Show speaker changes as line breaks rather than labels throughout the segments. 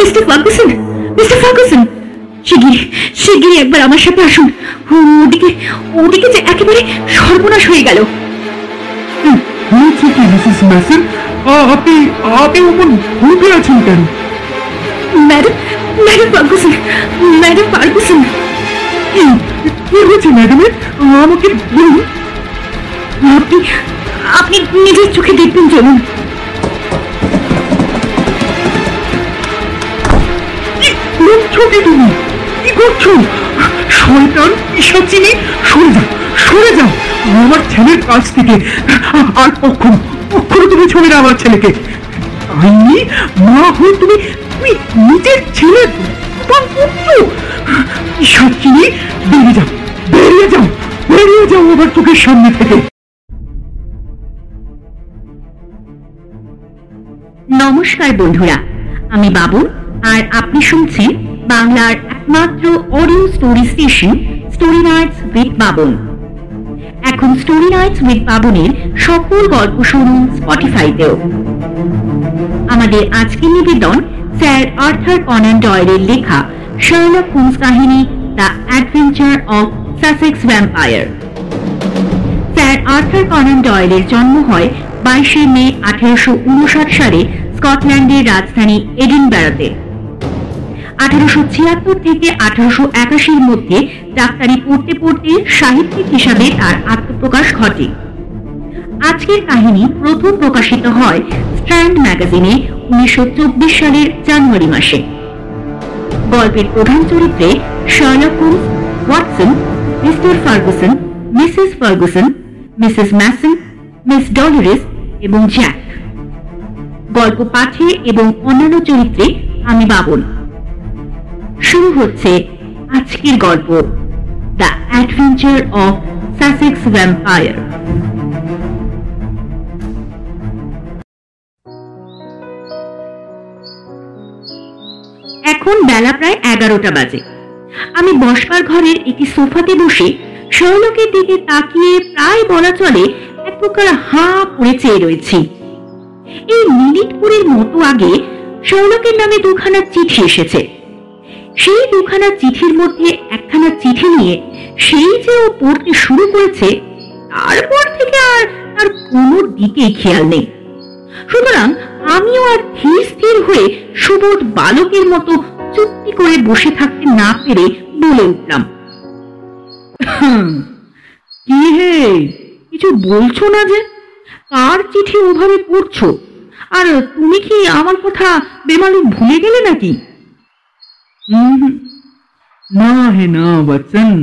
Mister Ferguson mister Ferguson শিগগিরি শিগগিরি একবার আমার সাথে আসুন। ওদিকে ওদিকে যে একেবারে সর্বনাশ হয়ে গেল।
হয়েছে কি মিসেস ম্যাসন আপনি আপনি আছেন কেন?
Madam madam Ferguson madam Ferguson
কি কি হয়েছে ম্যাডামের আমাকে বলুন।
আপনি আপনি নিজের চোখে দেখবেন চলুন
করছ কি তুমি? কি করছ? শয়তান পিসাচিনি সরে যাও সরে যাও। আমার ছেলের কাছ থেকে আর কখনো তুমি ছবি না আমার ছেলেকে। আইনি মা হয়ে তুমি তুমি নিজের ছেলে পিসাচিনি বেরিয়ে যাও বেরিয়ে যাও বেরিয়ে যাও আমার চোখের সামনে থেকে।
নমস্কার বন্ধুরা, আমি বাবুল আর আপনি শুনছেন বাংলার একমাত্র audio story station, story nights with Babon. এখন স্টোরি নাইটস উইথ বাবনের সকল গল্প শুনুন স্পটিফাইতেও। আমাদের আজকের নিবেদন স্যার আর্থার কনান ডয়েলের লেখা শার্লক হোমস কাহিনী, the adventure of Sussex vampire. Sir Arthur Conan ডয়েলের জন্ম হয় বাইশে মে আঠারোশো সালে স্কটল্যান্ডের রাজধানী এডিনবেরাতে। আঠারোশো ছিয়াত্তর থেকে আঠারোশো একাশির মধ্যে ডাক্তারি পড়তে পড়তে সাহিত্যিক হিসাবে তার আত্মপ্রকাশ ঘটে। আজকের কাহিনী প্রথম প্রকাশিত হয় স্ট্র্যান্ড ম্যাগাজিনে উনিশশো সালের জানুয়ারি মাসে। গল্পের প্রধান চরিত্রে Sherlock Watson, Mr Ferguson, Mrs Ferguson, Mrs Mason, miss Dolores এবং জ্যাক। গল্প পাঠে এবং অন্যান্য চরিত্রে আমি বাবন শুরু হচ্ছে আজকের গল্প the adventure of Sussex vampire এখন বেলা প্রায় এগারোটা বাজে। আমি বসবার ঘরের একটি সোফাতে বসে শৌলকের দিকে তাকিয়ে প্রায় বলা চলে এক প্রকার হাঁ করে চেয়ে রয়েছি। এই মিনিটপুরের মতো আগে শৌলকের নামে দুখানা চিঠি এসেছে। সেই দুখানা চিঠির মধ্যে একখানা চিঠি নিয়ে সেই যে ও পড়তে শুরু করেছে, তারপর থেকে আর তার কোনো দিকেই খেয়াল নেই। সুতরাং আমিও আর ধীর স্থির হয়ে সুবোধ বালকের মতো চুক্তি করে বসে থাকতে না পেরে বলে উঠলাম
কি হে, কিছু বলছো না যে?
কার চিঠি ওভাবে পড়ছো? আর তুমি কি আমার কথা বেমালুম ভুলে গেলে নাকি?
না হে না বচ্চন।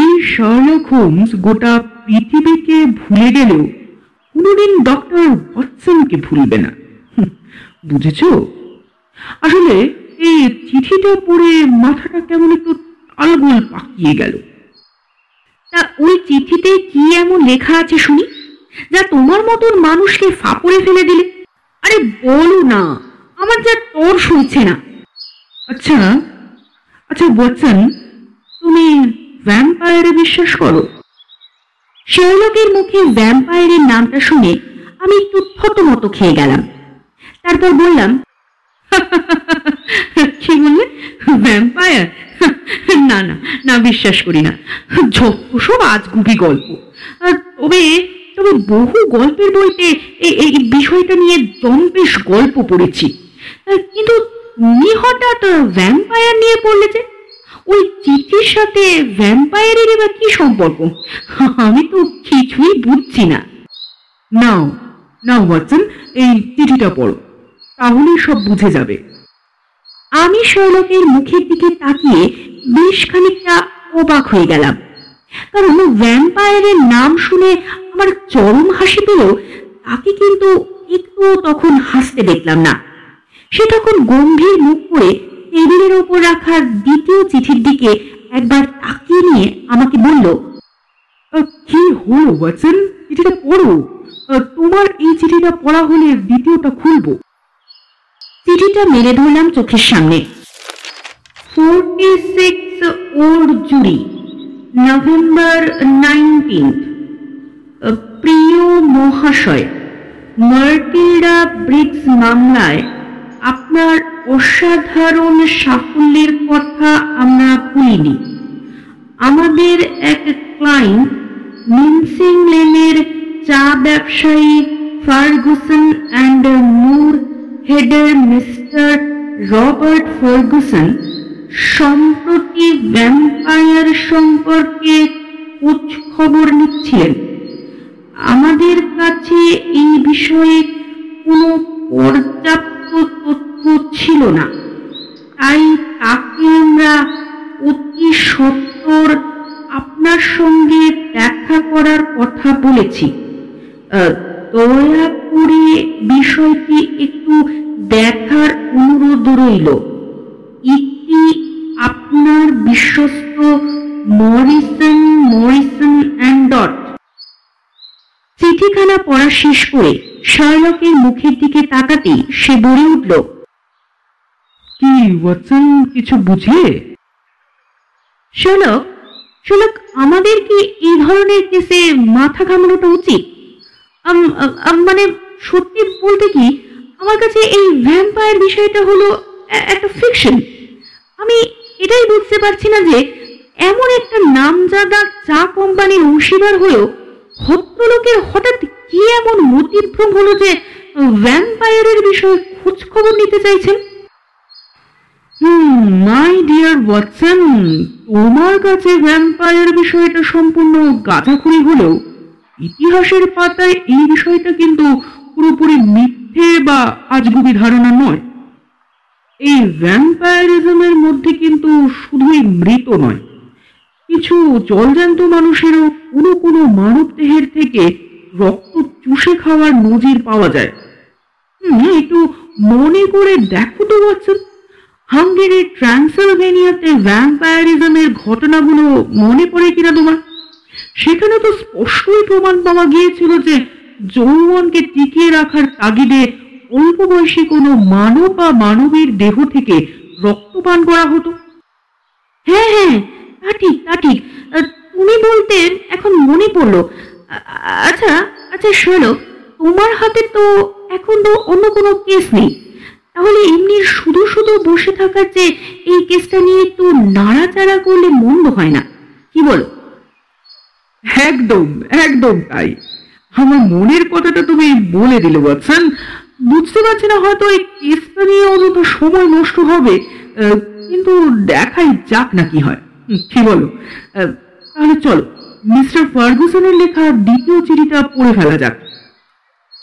এই শার্লক হোমস গোটা পৃথিবীকে ভুলে গেলেও কোনোদিন ডক্টর ভুলবে না। বুঝেছ? আসলে এই চিঠিটা পড়ে মাথাটা কেমন একটু আলগোল পাকিয়ে গেল।
তা ওই চিঠিতে কি এমন লেখা আছে শুনি, যা তোমার মতন মানুষকে ফাপড়ে ফেলে দিলে? আরে বলো না, আমার যা তোর শুনছে না।
আচ্ছা আচ্ছা ওয়াটসন তুমি ভ্যাম্পায়ারে বিশ্বাস করো?
শেরলকের মুখে ভ্যাম্পায়ারের নামটা শুনে আমি একটু থতমত খেয়ে গেলাম। তারপর বললাম,
কি বললে? ভ্যাম্পায়ার না না না বিশ্বাস করি না। সব আজগুবি গল্প। তবে তবে বহু গল্পের বইতে এই বিষয়টা নিয়ে জম্পেশ গল্প পড়েছি। কিন্তু তুমি হঠাৎ ভ্যাম্পায়ার নিয়ে পড়লে যে? ওই চিঠির সাথে ভ্যাম্পায়ারের এবার কি সম্পর্ক? আমি তো কিছুই বুঝছি না। নাও নাও ওয়াটসন এই চিঠিটা পড়ো, তাহলেই সব বুঝে যাবে।
আমি শেরলকের মুখের দিকে তাকিয়ে বেশ খানিকটা অবাক হয়ে গেলাম। কারণ ভ্যাম্পায়ারের নাম শুনে আমার চরম হাসি পেলেও তাকে কিন্তু একটু তখন হাসতে দেখলাম না। সে তখন গম্ভীর মুখ করে টেবিলের ওপর রাখা দ্বিতীয় চিঠির দিকে একবার তাকিয়ে নিয়ে আমাকে বলল
কি হলো ওয়াটসন? চিঠিটা পড়ো। তোমার এই চিঠিটা পড়া হলে দ্বিতীয়টা খুলবো।
চিঠিটা মেরে ধরলাম চোখের সামনে। Forty six Old Jewry November nineteenth প্রিয় মহাশয় মার্টিল্ডা ব্রিক্স মামলায় আপনার অসাধারণ সাফল্যের কথা আমরা ভুলিনি। আমাদের এক ক্লায়েন্ট মিনসিং লেনের চা ব্যবসায়ী ফার্গুসন অ্যান্ড মুর হেডের মিস্টার রবার্ট ফার্গুসন সম্প্রতি ভ্যাম্পায়ার সম্পর্কে খোঁজ খবর নিচ্ছিলেন। আমাদের কাছে এই বিষয়ে না। তাই তাকে আমরা অতি সত্বর আপনার সঙ্গে দেখা করার কথা বলেছি। দয়া করে বিষয়টি একটু দেখার অনুরোধ রইল। ইতি আপনার বিশ্বস্ত মরিসন মরিসন অ্যান্ড ডট।
চিঠিখানা পড়া শেষ করে শার্লকের মুখের দিকে তাকাতেই সে বলে উঠল
ওয়াটসন কিছু বুঝলে
শার্লক শার্লক আমাদের কি এই ধরনের কেসে মাথা ঘামানোটা উচিত? মানে সত্যি বলতে কি, আমার কাছে এই ভ্যাম্পায়ার বিষয়টা হলো একটা ফিকশন আমি এটাই বুঝতে পারছি না যে এমন একটা নামজাদা চা কোম্পানির অংশীদার হয়েও ভদ্রলোকের হঠাৎ কি এমন মতিভ্রম হলো যে ভ্যাম্পায়ারের বিষয়ে খোঁজ খবর নিতে চাইছেন?
মাই ডিয়ার ওয়াটসন তোমার কাছে ভ্যাম্পায়ার বিষয়টা সম্পূর্ণ গাঁথাখুরি হলেও ইতিহাসের পাতায় এই বিষয়টা কিন্তু পুরোপুরি মিথ্যে বা আজগুবি ধারণা নয়। এই ভ্যাম্পায়ারিজমের মধ্যে কিন্তু শুধুই মৃত নয়। কিছু জলজান্ত মানুষেরও কোনো কোনো মানব দেহের থেকে রক্ত চুষে খাওয়ার নজির পাওয়া যায়। একটু মনে করে দেখো তো ওয়াটসন হাঙ্গেরির ট্রান্সলভেনিয়াতে ভ্যাম্পায়ারিজমের ঘটনাগুলো মনে পড়ে কিনা তোমার? সেখানে তো স্পষ্টই প্রমাণ পাওয়া গিয়েছিল যে যৌবনকে টিকিয়ে রাখার তাগিদে অল্প বয়সী কোনো মানব বা মানবীর দেহ থেকে রক্তপান করা হতো।
হ্যাঁ হ্যাঁ তা ঠিক তা ঠিক। তুমি বলতে এখন মনে পড়ল। আচ্ছা আচ্ছা শোনো, তোমার হাতে তো এখন তো অন্য কোনো কেস নেই। তাহলে এমনি শুধু শুধু বসে থাকার যে এই কেসটা নিয়ে একটু নাড়াচাড়া করলে মন্দ হয় না। কি বলো?
একদম একদম তাই। আমার মনের কথাটা তুমি বলে দিলে, ওয়াটসন। বুঝতে পারছি না, হয়তো এই কেসটা নিয়ে অন্তত সময় নষ্ট হবে কিন্তু দেখাই যাক না কি হয়। কি বলো? তাহলে চলো, মিস্টার ফার্গুসনের লেখা দ্বিতীয় চিঠিটা পড়ে ফেলা যাক।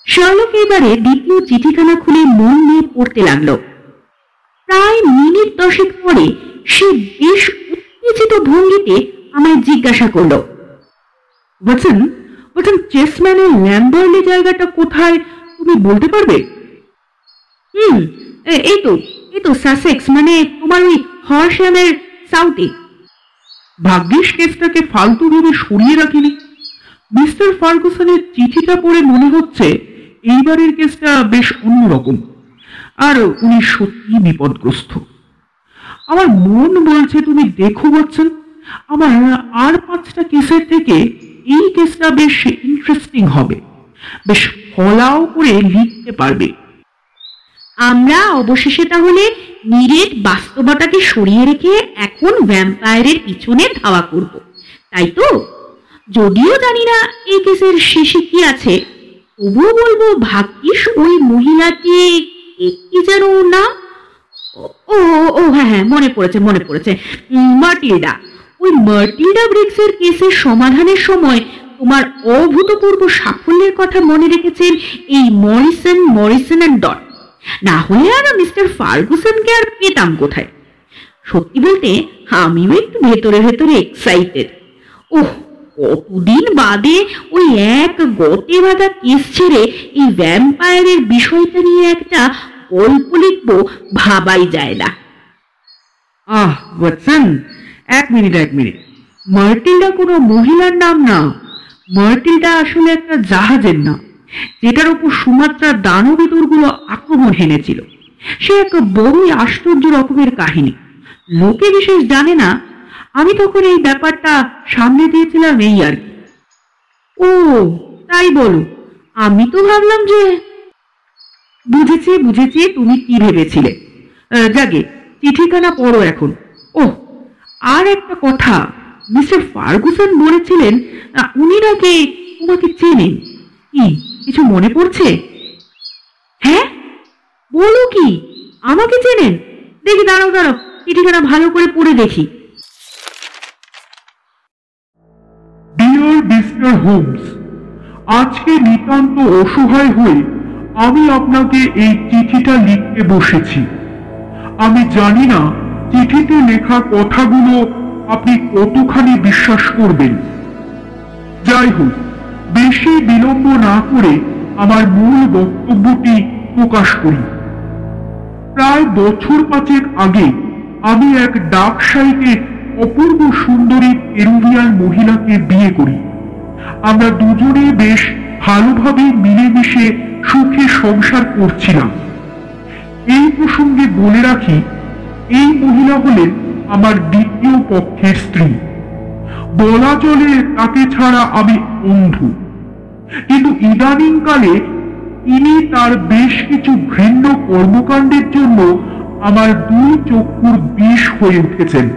শার্লক এবারে দ্বিতীয় চিঠিখানা খুলে মন নিয়ে পড়তে লাগল। প্রায় মিনিট দশেক পরে সে বেশ উত্তেজিত ভঙ্গিতে আমায় জিজ্ঞাসা করল
ওয়াটসন ওয়াটসন চেসম্যানের ল্যাম্বার্লি জায়গাটা কোথায় তুমি বলতে পারবে?
হুম এই তো এই তো সাসেক্স মানে তোমার ওই হর্শামের সাউথে।
ভাগ্যিস কেসটাকে ফালতু ভেবে সরিয়ে রাখিনি। মিস্টার ফার্গুসনের চিঠিটা পড়ে মনে হচ্ছে এইবারের কেসটা বেশ অন্যরকম। আর উনি সত্যি বিপদগ্রস্ত। আমার মন বলছে, তুমি দেখো বলছেন আমার আর পাঁচটা কেসের থেকে এই কেসটা বেশ ইন্টারেস্টিং হবে। বেশ ফলাও করে লিখতে পারবে।
আমরা অবশেষে তাহলে নিরেট বাস্তবতাকে সরিয়ে রেখে এখন ভ্যাম্পায়ারের পিছনে ধাওয়া করব। তাই তো? যদিও জানি না এই কেসের শেষে কি আছে। তবুও বলব ভাগ্যিস ওই মহিলাটি এ- কি যেন না। ও- ও হ্যাঁ হ্যাঁ মনে পড়েছে মনে পড়েছে। উম, মার্টিল্ডা ওই মার্টিল্ডা ব্রিক্সের কেসের সমাধানের সময় তোমার অভূতপূর্ব সাফল্যের কথা মনে রেখেছেন এই মরিসন মরিসন অ্যান্ড ডট। না হলে আর মিস্টার ফার্গুসনকে আর পেতাম কোথায়? সত্যি বলতে আমিও একটু ভেতরে ভেতরে এক্সাইটেড ওহ কতদিন বাদে ওই এক গতে বাঁধা কেস ছেড়ে এই ভ্যাম্পায়ারের বিষয়টা নিয়ে একটা গল্প লিখব, ভাবাই যায় না।
আহ ওয়াটসন এক মিনিট এক মিনিট। মার্টিলটা কোনো মহিলার নাম না। মার্টিলটা আসলে একটা জাহাজের নাম, যেটার উপর সুমাত্রার দানবিদুরগুলো আক্রমণ হেনেছিল। সে এক বড়ই আশ্চর্য রকমের কাহিনী। লোকে বিশেষ জানে না আমি তখন এই ব্যাপারটা সামনে দিয়েছিলাম এই আর কি। ও, তাই বলো। আমি তো ভাবলাম যে বুঝেছি বুঝেছি, তুমি কি ভেবেছিলে।
যাগে, চিঠিখানা পড়ো এখন। ও আর একটা কথা, মিস্টার ফার্গুসন বলেছিলেন উনি নাকি তোমাকে চেনেন। কি, কিছু মনে পড়ছে? হ্যাঁ? বলো কি, আমাকে চেনেন? দেখি, দাঁড়াও দাঁড়াও, চিঠিখানা ভালো করে পড়ে দেখি।
ডিয়ার মিস্টার হোমস আজকে নিতান্ত অসহায় হয়ে আমি আপনাকে এই চিঠিটা লিখতে বসেছি। আমি জানি না চিঠিতে লেখা কথাগুলো আপনি কতখানি বিশ্বাস করবেন। যাই হোক, বেশি বিলম্ব না করে আমার মূল বক্তব্যটি প্রকাশ করি। প্রায় বছর পাঁচেক আগে আমি এক ডাক সাইটে অপূর্ব সুন্দরী পেরুভিয়ান মহিলাকে বিয়ে করি। আমরা দুজনে বেশ ভালোভাবে মিলেমিশে সুখে সংসার করছিলাম। এই প্রসঙ্গে বলে রাখি, এই মহিলা হলেন আমার দ্বিতীয় পক্ষের স্ত্রী। বলা চলে তাকে ছাড়া আমি অন্ধু। কিন্তু ইদানিংকালে তিনি তার বেশ কিছু ঘৃণ্য কর্মকাণ্ডের জন্য আমার দুই চক্ষুর বিষ হয়ে উঠেছেন।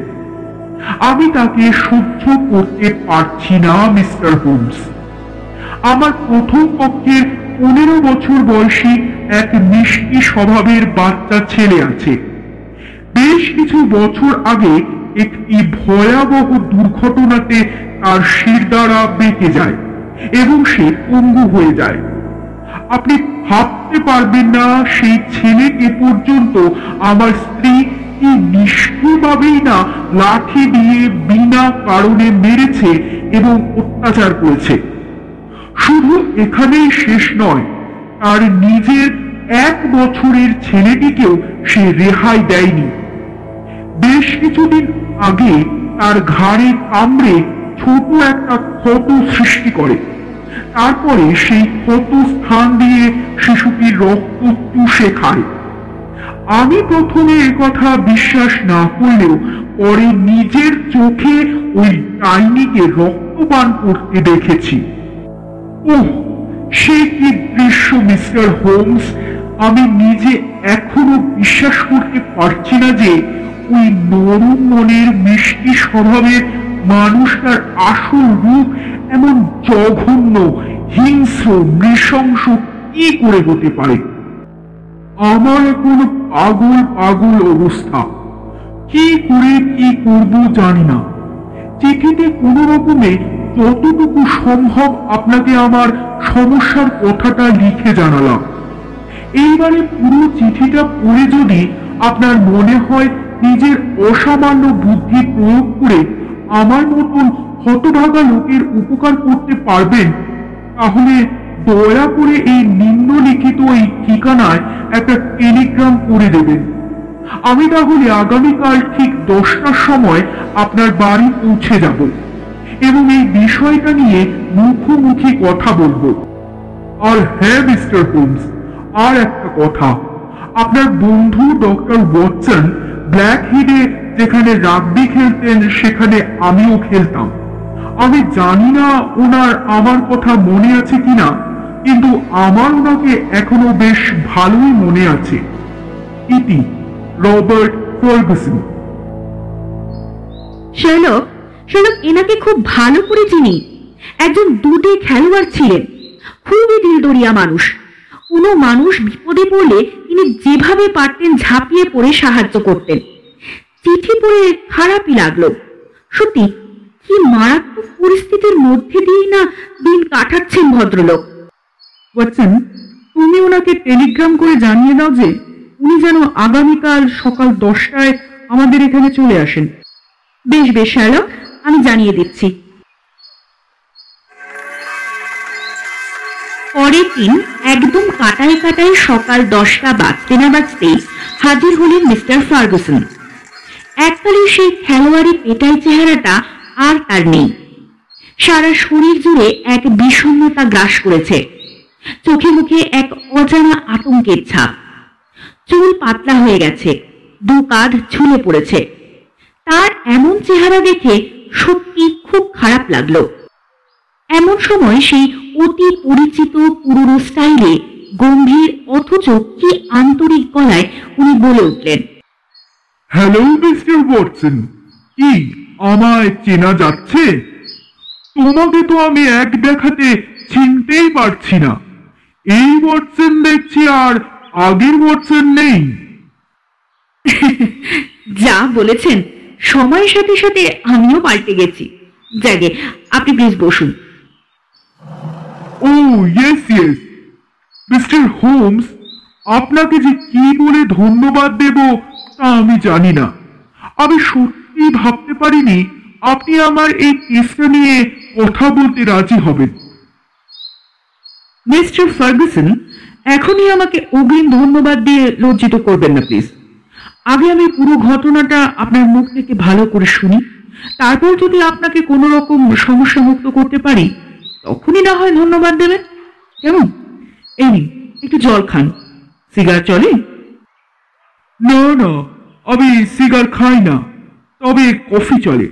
আমি তাকে সহ্য করতে পারছি না, মিস্টার হোমস। আমার প্রথম পক্ষের পনেরো বছর বয়সী এক মিষ্টি স্বভাবের বাচ্চা ছেলে আছে। বেশ কিছু বছর আগে একটি ভয়াবহ দুর্ঘটনাতে তার শির দ্বারা বেঁকে যায় এবং সে পঙ্গু হয়ে যায়। আপনি ভাবতে পারবেন না, সেই ছেলেকে পর্যন্ত আমার স্ত্রী কি নিষ্ঠুরভাবেই না লাঠি দিয়ে বিনা কারণে মেরেছে এবং অত্যাচার করেছে। শুধু এখানেই শেষ নয়, তার নিজের এক বছরের ছেলেটিকেও সে রেহাই দেয়নি। বেশ কিছুদিন আগে তার ঘাড়ে কামড়ে ছোট একটা ক্ষত সৃষ্টি করে। তারপরে সেই ক্ষত স্থান দিয়ে শিশুটির রক্ত চুষে খায়। আমি প্রথমে কথা বিশ্বাস না করলেও পরে নিজের চোখে ওই ডাইনিকে রক্তপান করতে দেখেছি। ওহ সে কি দৃশ্য, মিস্টার হোমস? আমি নিজে এখনও বিশ্বাস করতে পারছি না যে ওই নরম মনের মিষ্টি স্বভাবের মানুষটার আসল রূপ এমন জঘন্য, হিংস্র, নৃশংস কি করে হতে পারে? আমার এখন পাগল পাগল অবস্থা। কি করে, কি করব জানি না। চিঠিতে কোনো রকমে যতটুকু সম্ভব আপনাকে আমার সমস্যার কথাটা লিখে জানালাম। এইবারে পুরো চিঠিটা পড়ে যদি আপনার মনে হয় নিজের অসামান্য বুদ্ধি প্রয়োগ করে আমার মতন হতভাগা লোকের উপকার করতে পারবেন, তাহলে দয়া করে এই নিম্নলিখিত এই ঠিকানায় একটা টেলিগ্রাম করে দেবেন। আমি তাহলে আগামীকাল ঠিক দশটার সময় আপনার বাড়ি পৌঁছে যাব এবং এই বিষয়টা নিয়ে মুখোমুখি কথা বলব। আর হ্যাঁ মিস্টার হোমস, আর একটা কথা। আপনার বন্ধু ডক্টর ওয়াটসন ব্ল্যাক হিডে যেখানে রাগবি খেলতেন, সেখানে আমিও খেলতাম। আমি জানি না ওনার আমার কথা মনে আছে কিনা কিন্তু আমার ওনাকে এখনও বেশ ভালোই মনে আছে ইতি, রবার্ট ফার্গুসন।
শার্লক শার্লক এনাকে খুব ভালো করে চিনি। একজন দুটি খেলোয়াড় ছিলেন, খুবই দিলদরিয়া মানুষ। কোনো মানুষ বিপদে পড়লে তিনি যেভাবে পারতেন ঝাঁপিয়ে পড়ে সাহায্য করতেন। চিঠি পড়ে খারাপই লাগল। সত্যি, কি মারাত্মক পরিস্থিতির মধ্যে দিয়েই না দিন কাটাচ্ছেন ভদ্রলোক।
ওয়াটসন তুমি ওনাকে টেলিগ্রাম করে জানিয়ে দাও যে উনি যেন আগামীকাল সকাল দশটায় আমাদের এখানে চলে আসেন।
বেশ বেশ, শার্লক, আমি জানিয়ে দিচ্ছি। পরের দিন একদম কাটায় কাটায় সকাল দশটা বাজতে না বাজতেই হাজির হলেন মিস্টার ফার্গুসন। এককালে সেই খেলোয়াড়ি পেটাই চেহারাটা আর তার নেই। সারা শরীর জুড়ে এক বিষণ্ণতা গ্রাস করেছে। চোখে মুখে এক অজানা আতঙ্কের ছাপ। চুল পাতলা হয়ে গেছে, দু কাঁধ ঝুলে পড়েছে। তার এমন চেহারা দেখে সত্যি খুব খারাপ লাগল। এমন সময় সেই অতি পরিচিত পুরনো স্টাইলে গম্ভীর অথচ কি আন্তরিক গলায় উনি বলে উঠলেন
হ্যালো মিস্টার ওয়াটসন কি আমায় চেনা যাচ্ছে? তোমাকে তো আমি এক দেখাতে চিনতেই পারছি না। এই ওয়াটসন দেখছি আর আগের ওয়াটসন নেই।
যা বলেছেন সময়ের সাথে সাথে আমিও পাল্টে গেছি। যাকে আপনি প্লিজ বসুন।
ও ইয়েস ইয়েস মিস্টার হোমস আপনাকে যে কি বলে ধন্যবাদ দেব তা আমি জানি না। আমি সত্যি ভাবতে পারিনি আপনি আমার এই কেসটা নিয়ে কথা বলতে রাজি হবেন।
মিস্টার ফার্গুসন এখনই আমাকে অগ্রিম ধন্যবাদ দিয়ে লজ্জিত করবেন না প্লিজ। আগে আমি পুরো ঘটনাটা আপনার মুখ থেকে ভালো করে শুনি তারপর যদি আপনাকে কোনো রকম সমস্যা মুক্ত করতে পারি তখনই না হয় ধন্যবাদ দেবেন। কেমন? এই নিন একটু জল খান। সিগার চলে?
না না আমি সিগার খাই না তবে কফি চলে।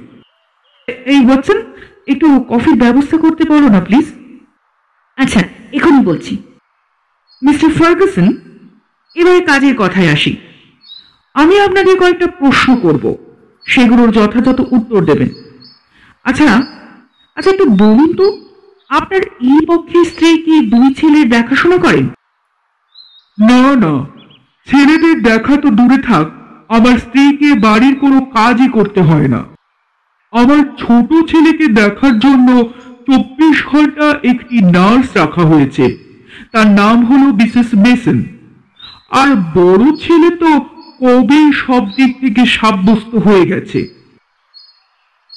এই বলছেন একটু কফির ব্যবস্থা করতে পারো না প্লিজ। আচ্ছা এখনই বলছি। মিস্টার ফার্গুসন, এবারে কাজের কথায় আসি। আমি আপনাকে কয়েকটা প্রশ্ন করব, সেগুলোর যথাযথ উত্তর দেবেন। আচ্ছা আচ্ছা একটু বলুন তো, আপনার এই পক্ষে স্ত্রী কি দুই ছেলের দেখাশোনা করেন?
না না, ছেলেদের দেখা তো দূরে থাক আমার স্ত্রীকে বাড়ির কোনো কাজই করতে হয় না। আমার ছোট ছেলেকে দেখার জন্য চব্বিশ ঘণ্টা একটি নার্স রাখা হয়েছে। তার নাম হলো মিসেস মেসন। আর বড় ছেলে তো কবে সব দিক থেকে সাব্যস্ত হয়ে গেছে।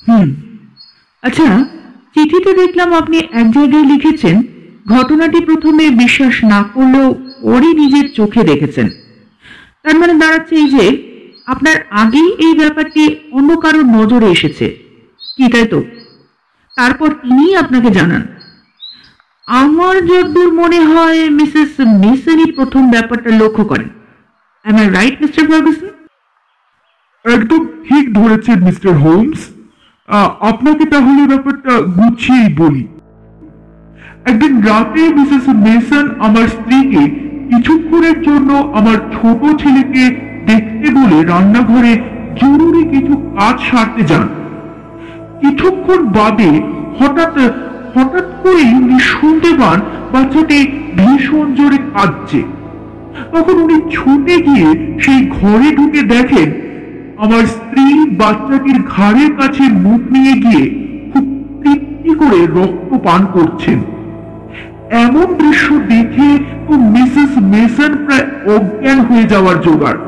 হুম। আচ্ছা চিঠিতে দেখলাম আপনি এক জায়গায় লিখেছেন, ঘটনাটি প্রথমে বিশ্বাস না করলেও ওরই নিজের চোখে দেখেছেন। তার মানে দাঁড়াচ্ছে এই যে, আপনার আগেই এই ব্যাপারটি অন্য কারোর নজরে এসেছে। কি তাই তো? তারপর তিনিই আপনাকে জানান। আমার যদ্দূর মনে হয় মিসেস মেসনই প্রথম ব্যাপারটা লক্ষ্য করেন। Am I right Mr Ferguson
একদম ঠিক ধরেছেন মিস্টার হোমস আপনাকে তাহলে ব্যাপারটা গুছিয়েই বলি। একদিন রাতে মিসেস মেসন আমার স্ত্রীকে কিছুক্ষণের জন্য আমার ছোট ছেলেকে দেখতে বলে রান্নাঘরে জরুরি কিছু কাজ সারতে যান। কিছুক্ষণ বাদে হঠাৎ হঠাৎ করেই উনি শুনতে পান বাচ্চাটি ভীষণ জোরে কাঁদছে। তখন উনি ছুটে গিয়ে সেই ঘরে ঢুকে দেখেন আমার স্ত্রী বাচ্চাটির ঘাড়ের কাছে মুখ নিয়ে গিয়ে খুব তৃপ্তি করে রক্ত পান করছেন। এমন দৃশ্য দেখে তো মিসেস মেসন প্রায় অজ্ঞান হয়ে যাওয়ার জোগাড়।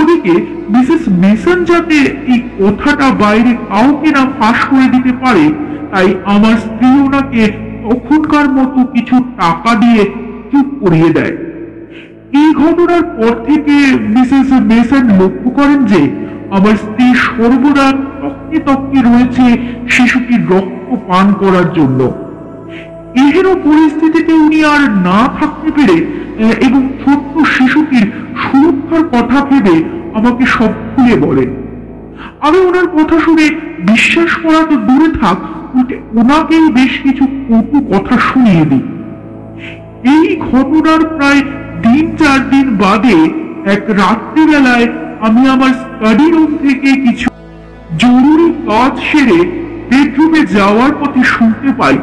ওদিকে মিসেস মেসন যাতে এই কথাটা বাইরে কাউকে না ফাঁস করে দিতে পারে, তাই আমার স্ত্রী ওনাকে তখনকার মতো কিছু টাকা দিয়ে চুপ করিয়ে দেয়। এই ঘটনার পর থেকে মিসেস মেসন লক্ষ্য করেন যে, আমার স্ত্রী সর্বদা তককে তককে রয়েছে শিশুটির রক্ত পান করার জন্য। এহেন পরিস্থিতিতে উনি আর না থাকতে পেরে এবং ছোট্ট শিশুটির সুরক্ষার কথা ভেবে আমাকে সব খুলে বলেন আমি ওনার কথা শুনে বিশ্বাস করা তো দূরে থাক, উল্টে ওনাকেই বেশ কিছু কটু কথা শুনিয়ে দিই। এই ঘটনার প্রায় তিন চার দিন বাদে এক রাত্রিবেলায় আমি আমার স্টাডি রুম থেকে কিছু জরুরি কাজ সেরে বেডরুমে যাওয়ার পথে শুনতে পাই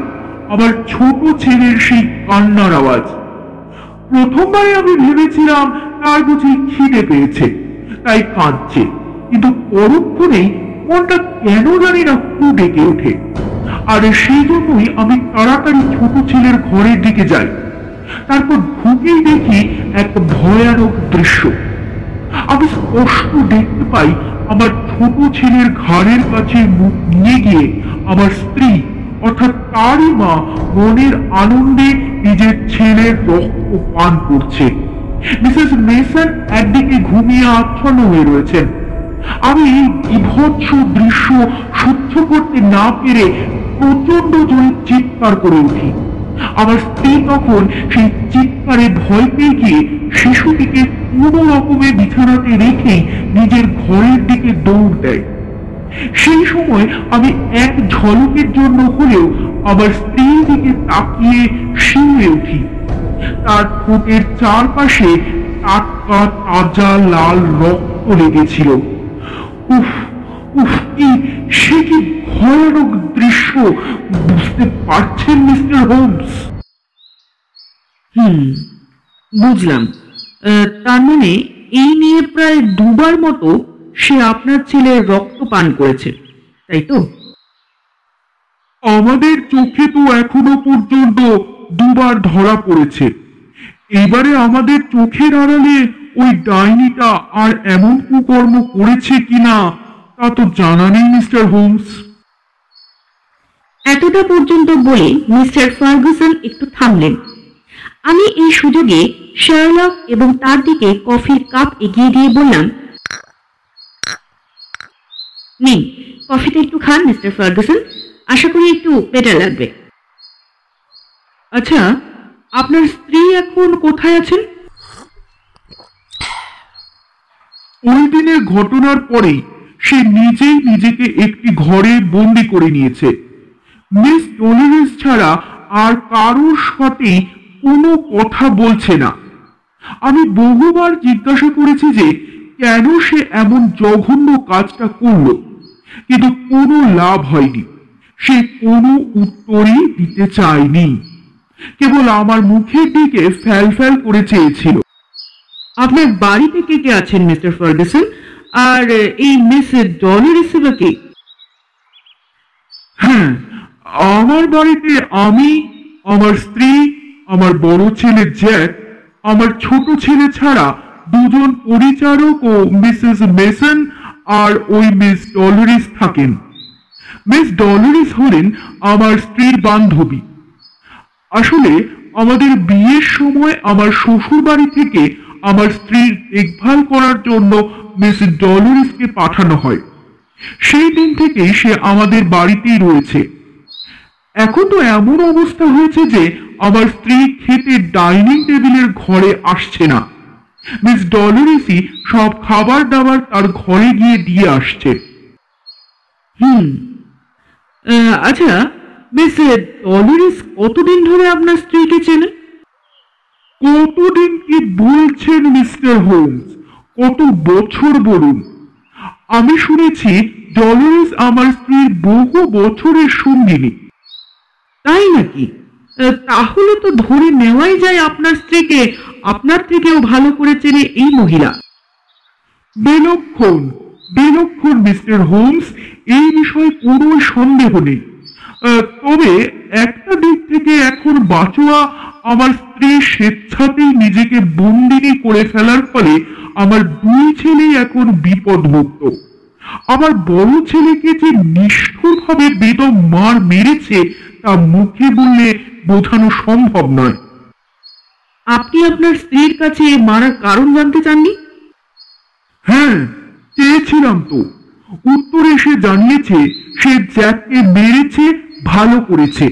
আমার ছোট ছেলের সেই কান্নার আওয়াজ। প্রথমবারে আমি ভেবেছিলাম তার বুঝি খিদে পেয়েছে। তাই কাঁদছে। কিন্তু পরক্ষণেই মনটা কেন জানি না খুব ডেকে ওঠে। আর সেই জন্যই আমি তাড়াতাড়ি ছোট ছেলের ঘরের দিকে যাই। তারপর ঢুকেই দেখি এক ভয়ানক দৃশ্য। আমি স্পষ্ট দেখতে পাই আমার ছোট ছেলের ঘাড়ের কাছে মুখ নিয়ে গিয়ে আমার স্ত্রী, অর্থাৎ তারই মা, মনের আনন্দে নিজের ছেলের রক্ত পান করছে। মিসেস মেসন একদিকে ঘুমিয়ে আচ্ছন্ন হয়ে রয়েছেন। আমি এই বিভৎস দৃশ্য সহ্য করতে না পেরে প্রচণ্ড জোরে চিৎকার করে উঠি। আমার স্ত্রী তখন সেই চিৎকারে ভয় পেয়ে গিয়ে শিশুটিকে কোনো রকমে বিছানাতে রেখেই নিজের ঘরের দিকে দৌড় দেয়। সেই সময় আমি এক ঝলকের জন্য হলেও আমার স্ত্রীর দিকে তাকিয়ে শিউরে উঠি। তার ঠোঁটের চারপাশে টাটকা তাজা লাল রক্ত লেগেছিল। উফ উফ কি সে কি ভয়ানক দৃশ্য বুঝতে পারছেন মিস্টার হোমস?
হুম বুঝলাম। আহ, তার মানে এই নিয়ে প্রায় দুবার মতো সে আপনার ছেলের রক্ত পান করেছে তাই তো?
আমাদের চোখে তো এখনও পর্যন্ত দুবার ধরা পড়েছে। এবারে আমাদের চোখের আড়ালে ওই ডাইনিটা আর এমন কুকর্ম করেছে কিনা, তা তো জানা নেই, মিস্টার হোমস।
এতটা পর্যন্ত বলে মিস্টার ফার্গুসন একটু থামলেন। আমি এই সুযোগে শার্লক এবং তার দিকে কফির কাপ এগিয়ে দিয়ে বললাম, নিন, কফিটা একটু খান, মিস্টার ফার্গুসন। আশা করি একটু বেটার লাগবে।
আচ্ছা আপনার স্ত্রী এখন কোথায় আছেন?
ওই দিনের ঘটনার পরেই সে নিজেই নিজেকে একটি ঘরে বন্দি করে নিয়েছে। মিস ডোলিরিস ছাড়া আর কারোর সাথেই কোনো কথা বলছে না। আমি বহুবার জিজ্ঞাসা করেছি যে কেন সে এমন জঘন্য কাজটা করল, কিন্তু কোনো লাভ হয়নি। সে কোনো উত্তরই দিতে চায়নি। কেবল আমার মুখের দিকে ফ্যাল ফ্যাল করে চেয়েছিল।
আপনার বাড়িতে কে কে আছেন, মিস্টার ফার্গুসন? আর, এই মিস ডলারিসিবা কে?
হ্যাঁ আমার বাড়িতে আমি, আমার স্ত্রী, আমার বড় ছেলে জ্যাক, আমার ছোট ছেলে ছাড়া দুজন পরিচারক ও মিসেস মেসন আর ওই মিস ডলোরিস থাকেন। মিস ডলোরিস হলেন আমার স্ত্রীর বান্ধবী। আসলে আমাদের বিয়ের সময় আমার শ্বশুর বাড়ি থেকে আমার স্ত্রীর দেখভাল করার জন্য মিস ডলোরিসকে পাঠানো হয়। সেই দিন থেকে সে আমাদের বাড়িতেই রয়েছে। এখন তো এমন অবস্থা হয়েছে যে আমার স্ত্রী খেতে ডাইনিং টেবিলের ঘরে আসছে না। মিস ডলোরিসই সব খাবার দাবার তার ঘরে গিয়ে দিয়ে আসছে।
হুম। আচ্ছা মিস ডলারিস কতদিন ধরে আপনার স্ত্রীকে চেনেন
কতদিন কি বলছেন মিস্টার হোমস? কত বছর বলুন। আমি শুনেছি ডলোরিস আমার স্ত্রীর বহু বছরের সঙ্গিনী।
তাই নাকি? তাহলে তো ধরে নেওয়াই যায় আপনার স্ত্রীকে। আপনার থেকেও ভালো করে চেনে এই মহিলা।
বিলক্ষণ বিলক্ষণ মিস্টার হোমস, এই বিষয়ে কোনো সন্দেহ নেই। তবে একটা দিক থেকে এখন বাঁচোয়া আমার স্ত্রী স্বেচ্ছাতেই নিজেকে বন্দিনী করে ফেলার ফলে আমার দুই ছেলে এখন বিপদমুক্ত। আমার বড় ছেলেকে যে নিষ্ঠুরভাবে বেদম মার মেরেছে তা মুখে বললে বোঝানো সম্ভব নয়।
আপনি আপনার স্ত্রীর কাছে মারার কারণ জানতে চাননি?
হ্যাঁ চেয়েছিলাম তো। উত্তরে সে জানিয়েছে সে জ্যাককে মেরেছে ভালো করেছে।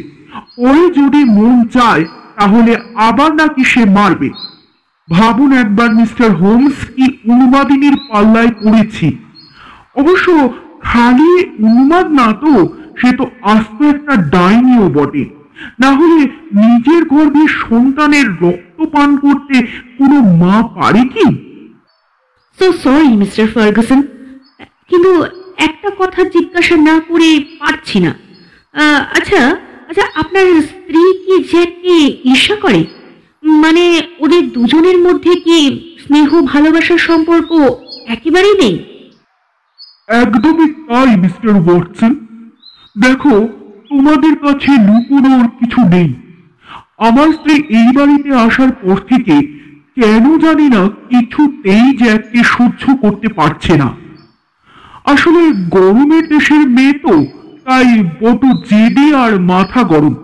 পরে যদি মন চায়, তাহলে আবার নাকি সে মারবে। ভাবুন একবার মিস্টার হোমস কি উন্মাদিনীর পাল্লায় পড়েছি। অবশ্য খালি উন্মাদ না তো, সে তো আস্ত একটা ডাইনিও বটে। না হলে নিজের গর্ভে সন্তানের রক্ত পান করতে কোনো মা পারে কি?
সো সরি মিস্টার ফার্গুসন কিন্তু একটা কথা জিজ্ঞাসা না করে পারছি না। আচ্ছা আচ্ছা আপনার স্ত্রী কি জ্যাককে ঈর্ষা করে? মানে ওদের দুজনের মধ্যে কি স্নেহ ভালোবাসার সম্পর্ক একেবারেই নেই?
একদমই তাই, মিস্টার ওয়াটসন। দেখো, তোমাদের কাছে লুকোনোর কিছু নেই। আমার স্ত্রী এই বাড়িতে আসার পর থেকে কেন জানি না কিছুতেই জ্যাককে সহ্য করতে পারছে না। আসলে গরমের দেশের মেয়ে তো তাই বড় জেদে আর মাথা গরম।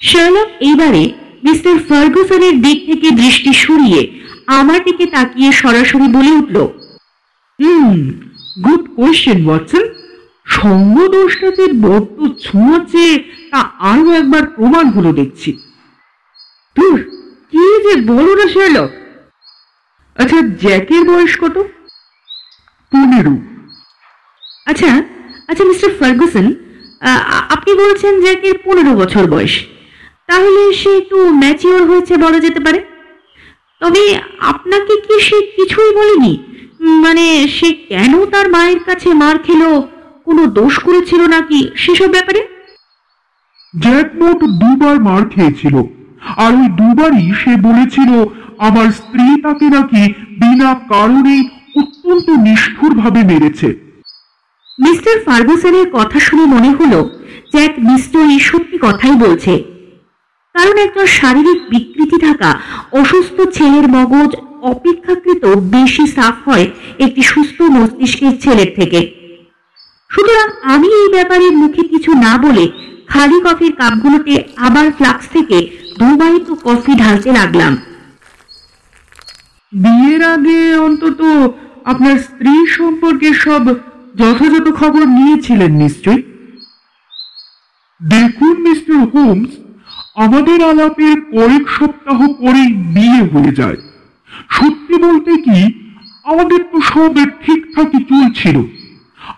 শার্লক এইবারে মিস্টার ফার্গুসনের দিক থেকে দৃষ্টি সরিয়ে আমার দিকে তাকিয়ে সরাসরি বলে উঠল
হুম গুড কোয়েশ্চেন ওয়াটসন সঙ্গ দোষটা যে বড্ড ছোঁয়াচ্ছে তা আরও একবার প্রমাণ হলো দেখছি। দূর কি যে বলো না শেরলক আচ্ছা জ্যাকের বয়স কত?
পনেরো।
আচ্ছা আচ্ছা মিস্টার ফার্গুসন আপনি বলছেন জ্যাকের পনেরো বছর বয়স। তাহলে সে একটু ম্যাচিওর হয়েছে বলা যেতে পারে। তবে আপনাকে কি সে কিছুই বলেনি?
মানে সে কেন তার মায়ের কাছে মার খেলো, কোনো দোষ করেছিল নাকি সেসব ব্যাপারে?
জ্যাক দুবার মার খেয়েছিল, আর ওই দুবারই সে বলেছিল, আমার স্ত্রী তাকে নাকি বিনা কারণে অত্যন্ত নিষ্ঠুরভাবে মেরেছে।
মিস্টার ফার্গুসনের কথা শুনে মনে হলো জ্যাক নিশ্চয়ই সত্যি কথাই বলছে। কারণ একজন শারীরিক বিকৃতি থাকা অসুস্থ ছেলের মগজ অপেক্ষাকৃত বেশি সাফ হয় একটি সুস্থ মস্তিষ্কের ছেলের থেকে। সুতরাং আমি এই ব্যাপারে মুখে কিছু না বলে খালি কফির কাপগুলোতে আবার ফ্লাক্স থেকে দুবাহিত কফি ঢালতে লাগলাম।
বিয়ের আগে অন্তত আপনার স্ত্রী সম্পর্কে সব যথাযথ খবর নিয়েছিলেন নিশ্চয়ই?
দেখুন, মিস্টার হোমস, আমাদের আলাপের কয়েক সপ্তাহ পরেই বিয়ে হয়ে যায়। সত্যি বলতে কি, আমাদের তো সব ঠিকঠাকই চলছিল।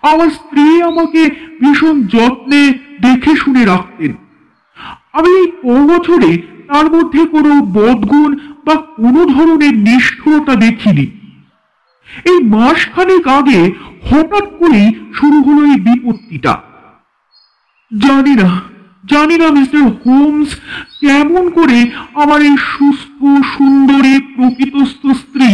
আমার স্ত্রী আমাকে ভীষণ যত্নে দেখে শুনে রাখতেন। আমি এই বছরে তার মধ্যে কোনো বদগুণ বা কোনো ধরনের নিষ্ঠুরতা দেখিনি। এই মাসখানেক আগে হঠাৎ করেই শুরু হলো এই বিপত্তিটা। জানি না জানি না মিস্টার হোমস, কেমন করে আমার এই সুস্থ, সুন্দরী প্রকৃতস্থ স্ত্রী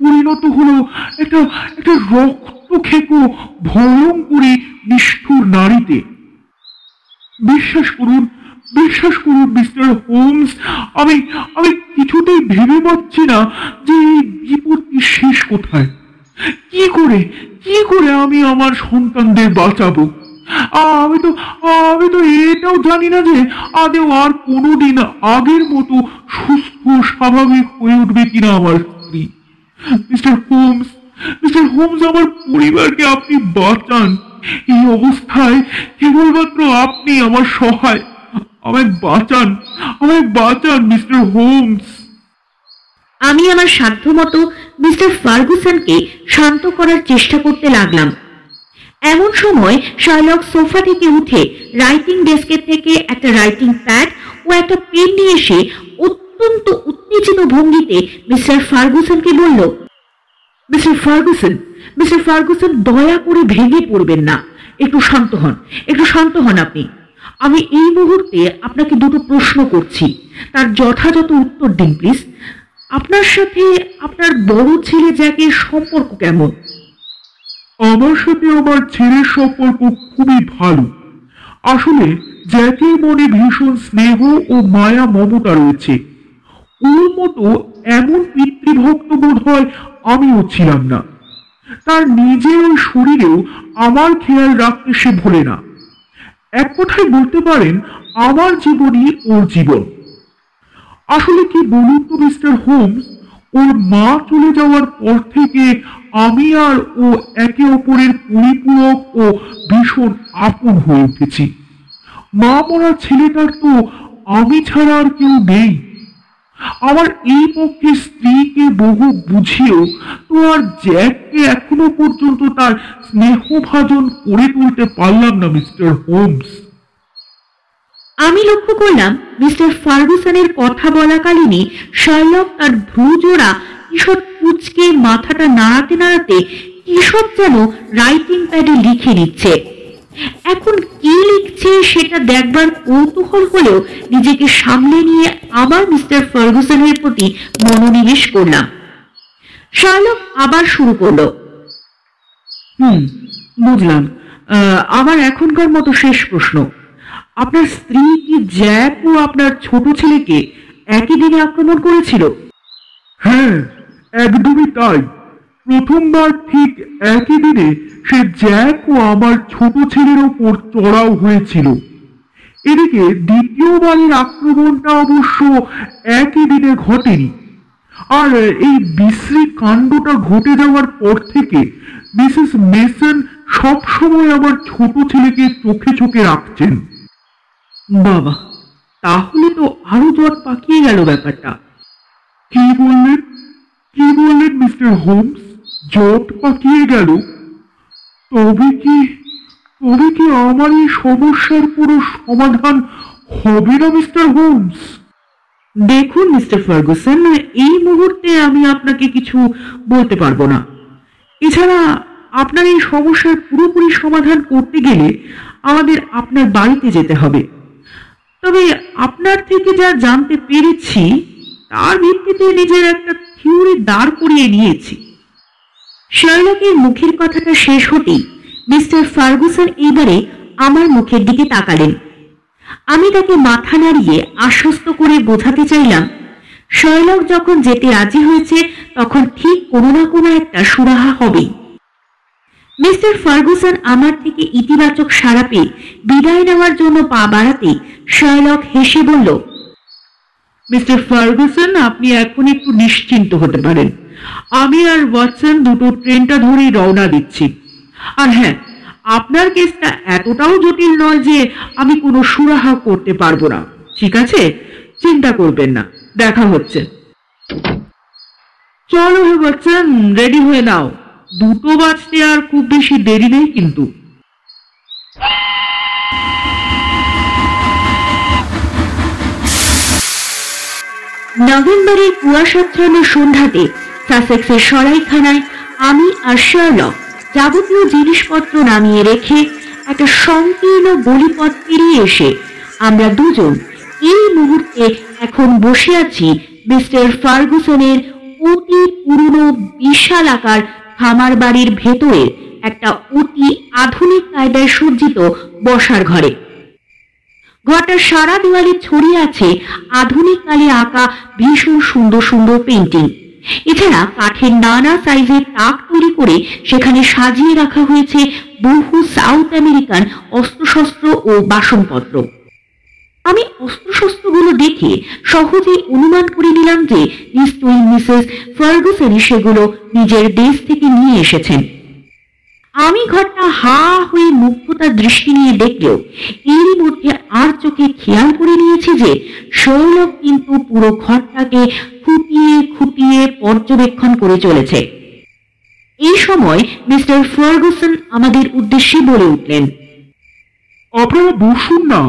পরিণত হলো একটা একটা রক্ত খেকো ভয়ঙ্করী নিষ্ঠুর নারীতে। বিশ্বাস করুন বিশ্বাস করুন মিস্টার হোমস আমি আমি কিছুতেই ভেবে পাচ্ছি না যে এই বিপত্তি শেষ কোথায়। কি করে কি করে আমি আমার সন্তানদের বাঁচাবো? আমি তো আমি তো এটাও জানি না যে আদেও আর কোনোদিন আগের মতো সুস্থ, স্বাভাবিক হয়ে উঠবে কিনা আমার স্ত্রী। মিস্টার হোমস মিস্টার হোমস আমার পরিবারকে আপনি বাঁচান। এই অবস্থায় কেবলমাত্র আপনি আমার সহায়। আমায় বাঁচান আমায় বাঁচান, মিস্টার হোমস।
আমি আমার সাধ্যমতো মিস্টার ফার্গুসনকে শান্ত করার চেষ্টা করতে লাগলাম। এমন সময় শার্লক সোফা থেকে উঠে রাইটিং ডেস্কের থেকে একটা রাইটিং প্যাড ও একটা পেন নিয়ে এসে অত্যন্ত উত্তেজিত ভঙ্গিতে মিস্টার ফার্গুসনকে বলল,
মিস্টার ফার্গুসন মিস্টার ফার্গুসন দয়া করে ভেঙে পড়বেন না। একটু শান্ত হন, একটু শান্ত হন আপনি। আমি এই মুহূর্তে আপনাকে দুটো প্রশ্ন করছি। তার যথাযথ উত্তর দিন প্লিজ আপনার সাথে আপনার বড় ছেলে জ্যাকের সম্পর্ক কেমন?
আমার সাথে আমার ছেলের সম্পর্ক খুবই ভালো। আসলে জ্যাকের মনে ভীষণ স্নেহ ও মায়া মমতা রয়েছে। ওর মতো এমন পিতৃভক্ত বোধ হয় আমিও ছিলাম না। তার নিজের ওই শরীরেও আমার খেয়াল রাখতে সে ভোলে না। এক কথায় বলতে পারেন, আমার জীবনই ওর জীবন। আসলে কি বলুন তো, মিস্টার হোমস, ওর মা চলে যাওয়ার পর থেকে আমি আর ও একে অপরের পরিপূরক ও ভীষণ আপন হয়ে উঠেছি। মা মরা ছেলেটার তো আমি ছাড়া আর কেউ নেই। আমার এই পক্ষে স্ত্রীকে বহু বুঝিয়েও তো আর জ্যাককে এখনও পর্যন্ত তার স্নেহভাজন করে তুলতে পারলাম না, মিস্টার হোমস।
আমি লক্ষ্য করলাম মিস্টার ফার্গুসনের কথা বলাকালীনই শার্লক তার ভ্রুজোড়া কিশোর কুচকে মাথাটা নাড়াতে নাড়াতে কিশোর যেন রাইটিং প্যাডে লিখে নিচ্ছে। এখন কি লিখছে সেটা দেখবার কৌতূহল হলেও নিজেকে সামলে নিয়ে আবার মিস্টার ফার্গুসনের প্রতি মনোনিবেশ করলাম। শার্লক আবার শুরু করল।
হুম বুঝলাম। আহ, আমার এখনকার মতো শেষ প্রশ্ন। আপনার স্ত্রী কি জ্যাক ও আপনার ছোট ছেলেকে একই দিনে আক্রমণ করেছিল?
হ্যাঁ একদমই তাই। প্রথমবার ঠিক একই দিনে সে জ্যাক ও আমার ছোট ছেলের ওপর চড়াও হয়েছিল। এদিকে দ্বিতীয়বারের আক্রমণটা অবশ্য একই দিনে ঘটেনি। আর এই বিশ্রী কাণ্ডটা ঘটে যাওয়ার পর থেকে মিসেস মেসন সবসময় আমার ছোট ছেলেকে চোখে চোখে রাখছেন।
বাবা তাহলে তো আরও জট পাকিয়ে গেল ব্যাপারটা।
কি বললেন? কি বললেন মিস্টার হোমস? জট পাকিয়ে গেল? তবে কি তবে কি আমার এই সমস্যার পুরো সমাধান হবে না, মিস্টার হোমস?
দেখুন, মিস্টার ফার্গুসন, এই মুহূর্তে আমি আপনাকে কিছু বলতে পারব না। এছাড়া, আপনার এই সমস্যার পুরোপুরি সমাধান করতে গেলে আমাদের আপনার বাড়িতে যেতে হবে। তবে আপনার থেকে যা জানতে পেরেছি, তার ভিত্তিতে নিজের একটা থিওরি দাঁড় করিয়ে নিয়েছি।
শার্লকের মুখের কথাটা শেষ হতেই মিস্টার ফার্গুসন এবারে আমার মুখের দিকে তাকালেন। আমি তাকে মাথা নাড়িয়ে আশ্বস্ত করে বোঝাতে চাইলাম, শার্লক যখন যেতে রাজি হয়েছে তখন ঠিক কোনো না কোনো একটা সুরাহা হবে। মিস্টার ফার্গুসন আমার থেকে ইতিবাচক সাড়া পেয়ে বিদায় নেওয়ার জন্য পা বাড়াতে শার্লক হেসে বলল,
মিস্টার ফার্গুসন, আপনি এখন একটু নিশ্চিন্ত হতে পারেন। আমি আর ওয়াটসন দুটো ট্রেনটা ধরেই রওনা দিচ্ছি। আর হ্যাঁ আপনার কেসটা এতটাও জটিল নয় যে আমি কোনো সুরাহা করতে পারব না। ঠিক আছে? চিন্তা করবেন না। দেখা হচ্ছে। চলো হে ওয়াটসন, রেডি হয়ে নাও। দুটো বাজতে আর খুব বেশি দেরি নেই কিন্তু।
নভেম্বরের কুয়াশাচ্ছন্ন সন্ধ্যাতে সাসেক্সের সরাইখানায় আমি আর শার্লক যাবতীয় জিনিসপত্র নামিয়ে রেখে একটা সংকীর্ণ গলিপথ পেরিয়ে এসে আমরা দুজন এই মুহূর্তে এখন বসে আছি মিস্টার ফার্গুসনের অতি পুরনো বিশাল আকার খামার বাড়ির ভেতরে একটা অতি আধুনিক কায়দায় সজ্জিত বসার ঘরে। ঘরটার সারা দেওয়ালে ছড়িয়ে আছে আধুনিক কালে আঁকা ভীষণ সুন্দর সুন্দর পেন্টিং এছাড়া কাঠের নানা সাইজের তাক তৈরি করে সেখানে সাজিয়ে রাখা হয়েছে বহু সাউথ আমেরিকান অস্ত্রশস্ত্র ও বাসনপত্র। আমি অস্ত্রশস্ত্রগুলো দেখে সহজেই অনুমান করে নিলাম যে নিশ্চয়ই মিসেস ফার্গুসনই সেগুলো নিজের দেশ থেকে নিয়ে এসেছেন। আমি ঘরটা হা হয়ে মুগ্ধতার দৃষ্টি নিয়ে দেখলেও এরই মধ্যে আর চোখে খেয়াল করে নিয়েছি যে শৈলক কিন্তু পুরো ঘরটাকে খুঁটিয়ে খুঁটিয়ে পর্যবেক্ষণ করে চলেছে। এই সময় মিস্টার ফার্গুসন আমাদের উদ্দেশ্যে বলে উঠলেন,
আপনারা বসুন না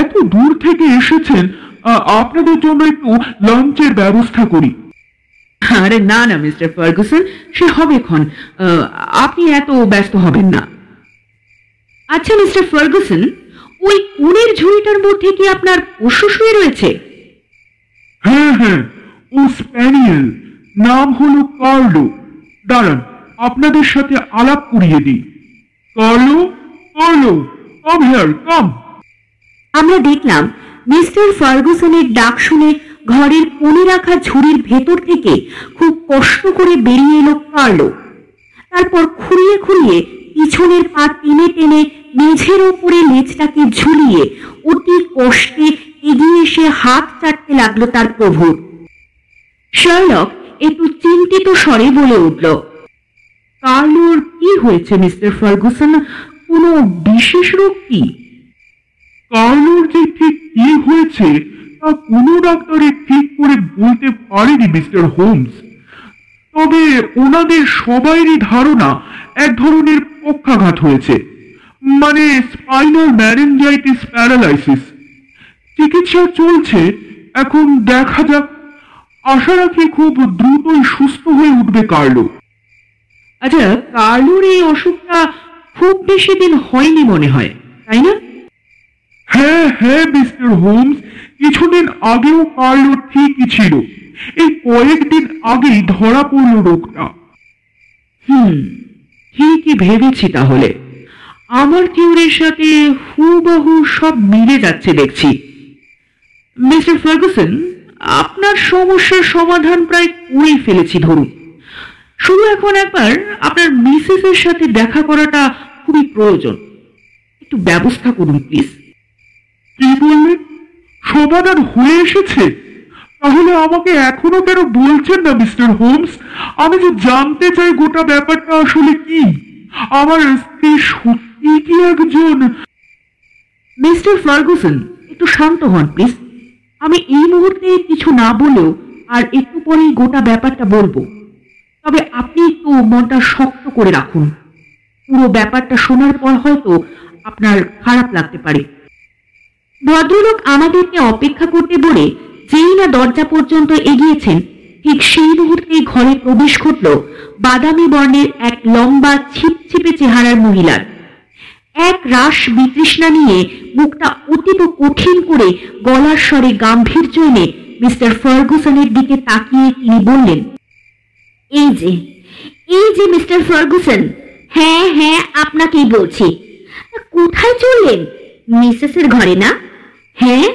এত দূর থেকে এসেছেন আপনাদের জন্য একটু লাঞ্চের ব্যবস্থা করি।
আরে না না মিস্টার ফার্গুসন সে হবে ক্ষণ। আপনি এত ব্যস্ত হবেন না। আচ্ছা মিস্টার ফার্গুসন ওই কোণের ঝুড়িটার মধ্যে কি আপনার পশু শুয়ে রয়েছে?
হ্যাঁ হ্যাঁ ও স্প্যানিয়েল নাম হলো কার্লো। দাঁড়ান আপনাদের সাথে আলাপ করিয়ে দিই। Carlo Carlo come here come
আমরা দেখলাম মিস্টার ফার্গুসনের ডাক শুনে ঘরের কোণে রাখা ঝুড়ির ভেতর থেকে খুব কষ্ট করে বেরিয়ে এলো কার্লো তারপর খুঁড়িয়ে খুঁড়িয়ে পিছনের পা টেনে টেনে মেঝের ওপরে লেজটাকে ঝুলিয়ে অতি কষ্টে এগিয়ে এসে হাত চাটতে লাগল তার প্রভুর শার্লক একটু চিন্তিত স্বরে বলে উঠল
কার্লোর কি হয়েছে, মিস্টার ফার্গুসন? কোনো বিশেষ রোগ কি?
কার্লোর যে ঠিক কি হয়েছে তা কোনো ডাক্তারে ঠিক করে বলতে পারেনি মিস্টার হোমস। তবে ওনাদের সবাইরই ধারণা এক ধরনের পক্ষাঘাত হয়েছে মানে স্পাইনাল ম্যারেঞ্জাইটিস প্যারালাইসিস। চিকিৎসা চলছে এখন দেখা যাক। আশা রাখি খুব দ্রুতই সুস্থ হয়ে উঠবে কার্লো।
আচ্ছা কার্লোর এই অসুখটা খুব বেশি দিন হয়নি মনে হয় তাই না?
হ্যাঁ হ্যাঁ মিস্টার হোমস। কিছুদিন আগেও কার্লো ঠিকই ছিল। এই কয়েকদিন আগেই ধরা পড়ল রোগটা।
হুম ঠিকই ভেবেছি তাহলে। আমার থিওরির সাথে হুবহু সব মিলে যাচ্ছে দেখছি। মিস্টার ফার্গুসন আপনার সমস্যার সমাধান প্রায় করেই ফেলেছি ধরুন। শুধু এখন একবার আপনার মিসেসের সাথে দেখা করাটা খুবই প্রয়োজন। একটু ব্যবস্থা করুন প্লিজ।
কি বললেন? সমাধান হয়ে এসেছে? তাহলে আমাকে এখনও কেন বলছেন না, মিস্টার হোমস? আমি যে জানতে চাই গোটা ব্যাপারটা আসলে কি? আমার স্ত্রী সত্যি কি একজন?
মিস্টার ফার্গুসন, একটু শান্ত হন, প্লিজ। আমি এই মুহূর্তে কিছু না বলেও আর একটু পরেই গোটা ব্যাপারটা বলব। তবে আপনি একটু মনটা শক্ত করে রাখুন। পুরো ব্যাপারটা শোনার পর হয়তো আপনার খারাপ লাগতে পারে।
ভদ্রলোক আমাদেরকে অপেক্ষা করতে বলে যেই না দরজা পর্যন্ত এগিয়েছেন, ঠিক সেই মুহূর্তে ঘরে প্রবেশ ঘটল বাদামি বর্ণের এক লম্বা ছিপছিপে চেহারার মহিলার। এক রাস বিতৃষ্ণা নিয়ে মুখটা অতীব কঠিন করে গলার স্বরে গাম্ভীর্য এনে মিস্টার ফার্গুসনের দিকে তাকিয়ে তিনি বললেন, এই যে এই যে মিস্টার ফার্গুসন হ্যাঁ হ্যাঁ আপনাকেই বলছি। কোথায় চললেন? মিসেসের ঘরে না? হ্যাঁ?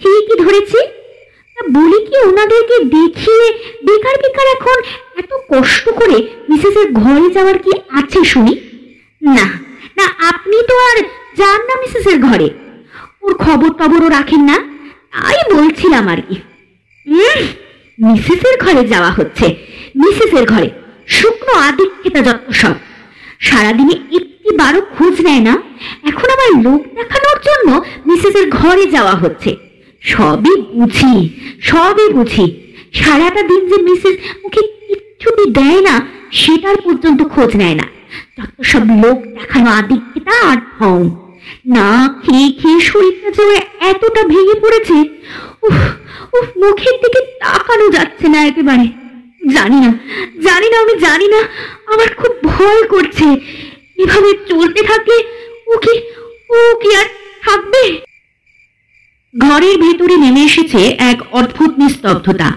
ঠিকই ধরেছি? বলি কি ওনাদেরকে দেখিয়ে বেকার বেকার এখন এত কষ্ট করে মিসেসের ঘরে যাওয়ার কি আছে শুনি? না না, আপনি তো আর যান না মিসেসের ঘরে। ওর খবর টবরও রাখেন না, তাই বলছিলাম আর কি। মিসেসের ঘরে যাওয়া হচ্ছে, মিসেসের ঘরে শুকনো আদিক্ষেতা যত সব। সারাদিনে একটি বারো খোঁজ নেয় না? এখন আবার লোক দেখানোর জন্য মিসেসের ঘরে যাওয়া হচ্ছে। সবই বুঝি সবই বুঝি। সারাটা দিন যে মিসেস মুখে কিচ্ছুটি দেয় না, সেটার পর্যন্ত খোঁজ নেয় না। সব লোক দেখানো আদিক্ষেতা আর ঢং না খেয়ে খেয়ে শরীরটা যে এতটা ভেঙে পড়েছে, উফ উফ, মুখের দিকে তাকানো যাচ্ছে না একেবারে। জানি না জানি না, আমি জানি না, আমার খুব ভয় করছে। এভাবে চলতে থাকলে ও কি ও কি আর থাকবে? ঘরের ভেতরে নেমে এসেছে এক অদ্ভুত নিস্তব্ধতা।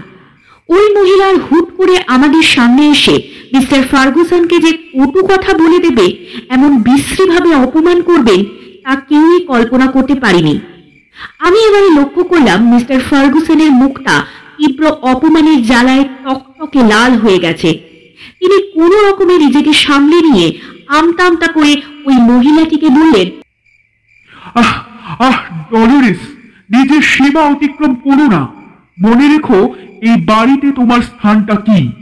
ওই মহিলার হুট করে আমাদের সামনে এসে মিস্টার ফার্গুসনকে যে কটু কথা বলে দেবে, এমন বিশ্রীভাবে অপমান করবেন তা কেউই কল্পনা করতে পারিনি। আমি এবারে লক্ষ্য করলাম মিস্টার ফার্গুসনের মুখটা তীব্র অপমানের জ্বালায় টকটকে লাল হয়ে গেছে। তিনি কোনো রকমে নিজেকে সামলে নিয়ে আমতা আমতা করে ওই মহিলাটিকে বললেন
আহ আহ ডলোরেস নিজের সীমা অতিক্রম করো না। মনে রেখো এই বাড়িতে তোমার স্থানটা কি।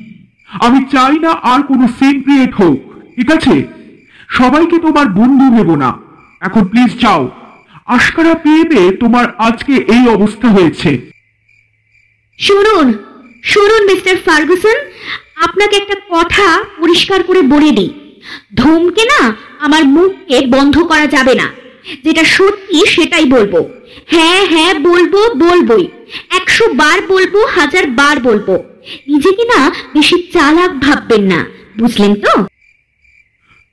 আমি চাই না আর কোনো সিন ক্রিয়েট হোক ঠিক আছে? সবাইকে তোমার বন্ধু ভেবো না। এখন প্লিজ যাও। আশকারা পেয়ে পেয়ে তোমার আজকে এই অবস্থা হয়েছে।
শুনুন শুনুন মিস্টার ফার্গুসন আপনাকে একটা কথা পরিষ্কার করে বলে দিই। ধমকে না আমার মুখকে বন্ধ করা যাবে না। যেটা সত্যি সেটাই বলব। হ্যাঁ হ্যাঁ বলব, বলবোই। একশো বার বলব, হাজার বার বলব। নিজেকে না বেশি চালাক ভাববেন না, বুঝলেন তো?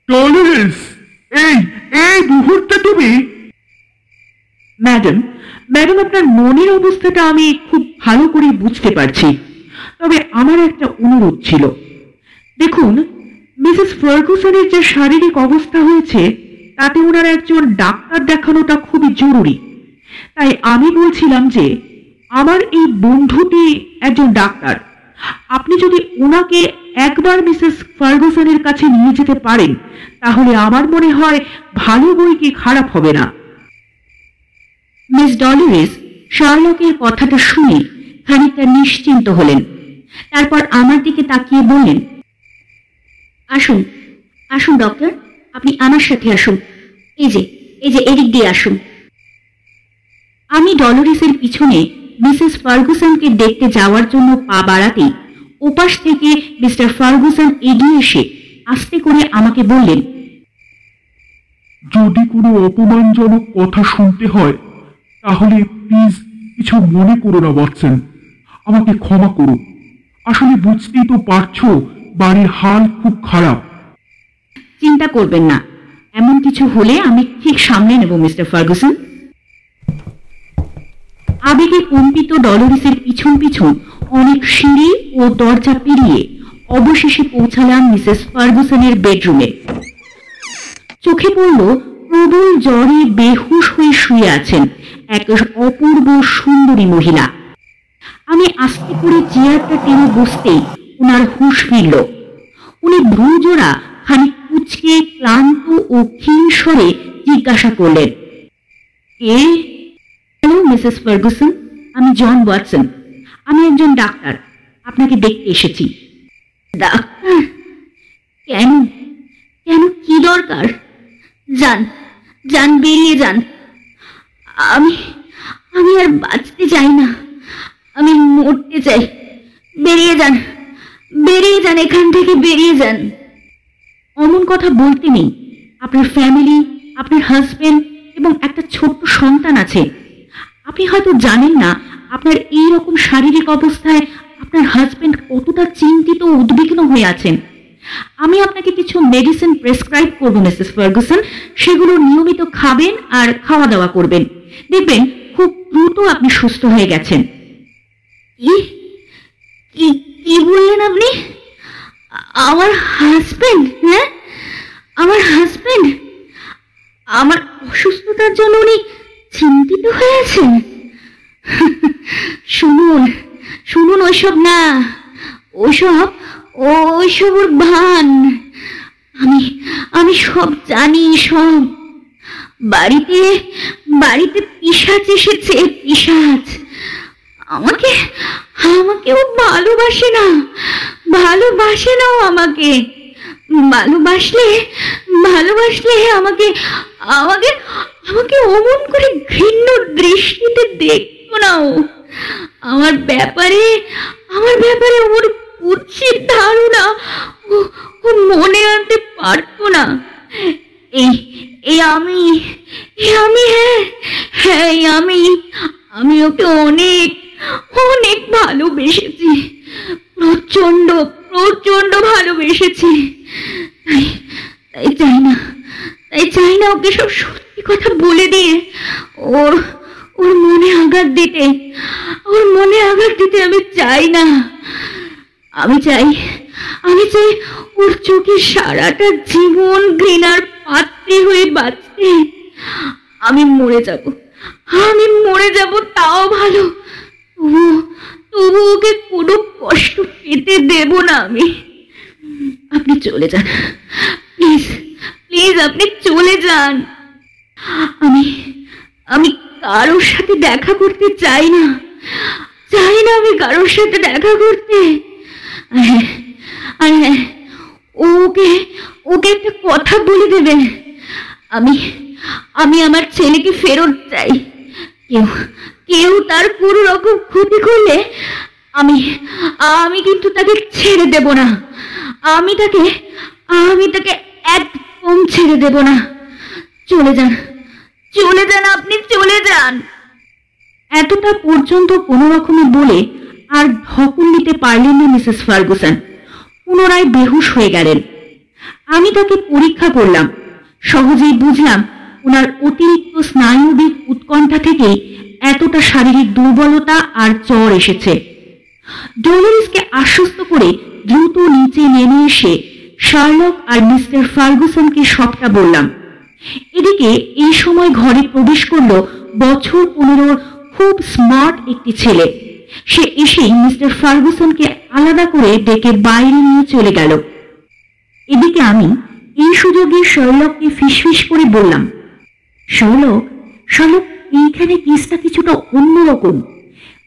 এই এই মুহূর্তে তুমি
ম্যাডাম ম্যাডাম, আপনার মনের অবস্থাটা আমি খুব ভালো করে বুঝতে পারছি। তবে আমার একটা অনুরোধ ছিল। দেখুন মিসেস ফার্গুসনের যে শারীরিক অবস্থা হয়েছে, তাতে ওনার একজন ডাক্তার দেখানোটা খুবই জরুরি। তাই আমি বলছিলাম যে, আমার এই বন্ধুটি একজন ডাক্তার। আপনি যদি ওনাকে একবার মিসেস ফার্গুসনের কাছে নিয়ে যেতে পারেন, তাহলে আমার মনে হয় ভালো বই কি খারাপ হবে না।
মিস ডলোরেস, শার্লকের কথাটা শুনে খানিকটা নিশ্চিন্ত হলেন। তারপর আমার দিকে তাকিয়ে বললেন আসুন আসুন ডক্টর, আপনি আমার সাথে আসুন। এই যে এই যে এদিক দিয়ে আসুন। আমি ডলোরেসের পিছনে মিসেস ফার্গুসনকে দেখতে যাওয়ার জন্য পা বাড়াতেই ওপাশ থেকে মিস্টার ফার্গুসন এগিয়ে এসে আস্তে করে আমাকে বললেন,
যদি কোনো অপমানজনক কথা শুনতে হয়, তাহলে প্লিজ কিছু মনে করো না, ওয়াটসন। আমাকে ক্ষমা করো আসলে বুঝতেই তো পারছ বাড়ির হাল খুব খারাপ।
চিন্তা করবেন না। এমন কিছু হলে আমি ঠিক সামলে নেব, মিস্টার ফার্গুসন। আবেগে কম্পিত ডলোরিসের পিছন পিছন অনেক সিঁড়ি ও দরজা পেরিয়ে অবশেষে পৌঁছালাম মিসেস ফার্গুসনের বেডরুমে। চোখে পড়ল প্রবল জ্বরে বেহুশ হয়ে শুয়ে আছেন এক অপূর্ব সুন্দরী মহিলা। আমি আস্তে করে চেয়ারটা টেনে বসতেই ওনার হুঁশ ফিরল উনি ভ্রুজোড়া খানিক কুচকে ক্লান্ত ও ক্ষীণ স্বরে জিজ্ঞাসা করলেন এ হ্যালো মিসেস ফার্গুসন আমি জন ওয়াটসন। আমি একজন ডাক্তার, আপনাকে দেখতে এসেছি। ডাক্তার? কেন? কেন কি দরকার? যান যান, বেরিয়ে যান। আমি আমি আর বাঁচতে চাই না। আমি মরতে চাই। বেরিয়ে যান। বেরিয়ে যান, এখান থেকে বেরিয়ে যান। অমন কথা বলতে নেই। আপনার ফ্যামিলি আপনার হাজবেন্ড এবং একটা ছোট্ট সন্তান আছে। আপনি হয়তো জানেন না, আপনার এই রকম শারীরিক অবস্থায় আপনার হাজবেন্ড কতটা চিন্তিত উদ্বিগ্ন হয়ে আছেন। আমি আপনাকে কিছু মেডিসিন প্রেসক্রাইব করব মিসেস ফার্গুসন সেগুলো নিয়মিত খাবেন আর খাওয়া দাওয়া করবেন। দেখবেন খুব দ্রুত আপনি সুস্থ হয়ে গেছেন। কি বললেন আপনি? আমার হাজবেন্ড হ্যাঁ? আমার হাজবেন্ড আমার অসুস্থতার জন্য উনি চিন্তিত হয়েছেন শুনুন শুনুন ওইসব না ওসব ওইসব ওর ভান। আমি আমি সব জানি, সব। বাড়িতে বাড়িতে পিসাচ এসেছে, পিসাচ। আমাকে আমাকে ও ভালোবাসে না ভালোবাসে না আমাকে। ভালোবাসলে ভালোবাসলে আমাকে আমাকে আমাকে অমন করে ঘৃণ্য দৃষ্টিতে দেখতো না ও। আমার ব্যাপারে আমার ব্যাপারে ওর কুৎসিত ধারণা ও মনে আনতে পারতো না। এই এই আমি এই আমি হ্যাঁ হ্যাঁ আমি আমি ওকে অনেক অনেক ভালোবেসেছি। প্রচণ্ড প্রচণ্ড ভালোবেসেছি। তাই চাই না, তাই চাই না ওকে সব সত্যি কথা বলে দিয়ে ওর ওর মনে আঘাত দিতে। ওর মনে আঘাত দিতে আমি চাই না। আমি চাই আমি চাই ওর চোখে সারাটা জীবন ঘৃণার পাত্রে হয়ে বাঁচতে। আমি মরে যাব। আমি মরে যাব, তাও ভালো। তবু তবু ওকে কোনো কষ্ট পেতে দেব না আমি। আপনি চলে যান। প্লিজ প্লিজ আপনি চলে যান। আমি আমি কারোর সাথে দেখা করতে চাই না। চাই না আমি কারোর সাথে দেখা করতে। হ্যাঁ হ্যাঁ ওকে ওকে একটা কথা বলে দেবেন। আমি আমি আমার ছেলেকে ফেরত চাই। কেউ কেউ তার কোনো রকম ক্ষতি করলে আমি আমি কিন্তু তাকে ছেড়ে দেব না। আমি তাকে আমি তাকে একদম ছেড়ে দেব না। চলে যান চলে যান আপনি, চলে যান। এতটা পর্যন্ত কোনো রকমে বলে আর ধকল দিতে পারলেন না মিসেস ফার্গুসন। পুনরায় বেহুশ হয়ে গেলেন। আমি তাকে পরীক্ষা করলাম। সহজেই বুঝলাম ওনার অতিরিক্ত স্নায়ুবিক উৎকণ্ঠা থেকেই এতটা শারীরিক দুর্বলতা আর জ্বর এসেছে। ডলোরিসকে আশ্বস্ত করে দ্রুত নিচে নেমে এসে শার্লক আর মিস্টার ফার্গুসনকে সবটা বললাম। এদিকে এই সময় ঘরে প্রবেশ করল বছর পনেরোর খুব স্মার্ট একটি ছেলে। সে এসেই মিস্টার ফার্গুসনকে আলাদা করে ডেকে বাইরে নিয়ে চলে গেল। এদিকে আমি এই সুযোগে শার্লককে ফিসফিস করে বললাম শৈলক শার্লক এইখানে কেসটা কিছুটা অন্যরকম।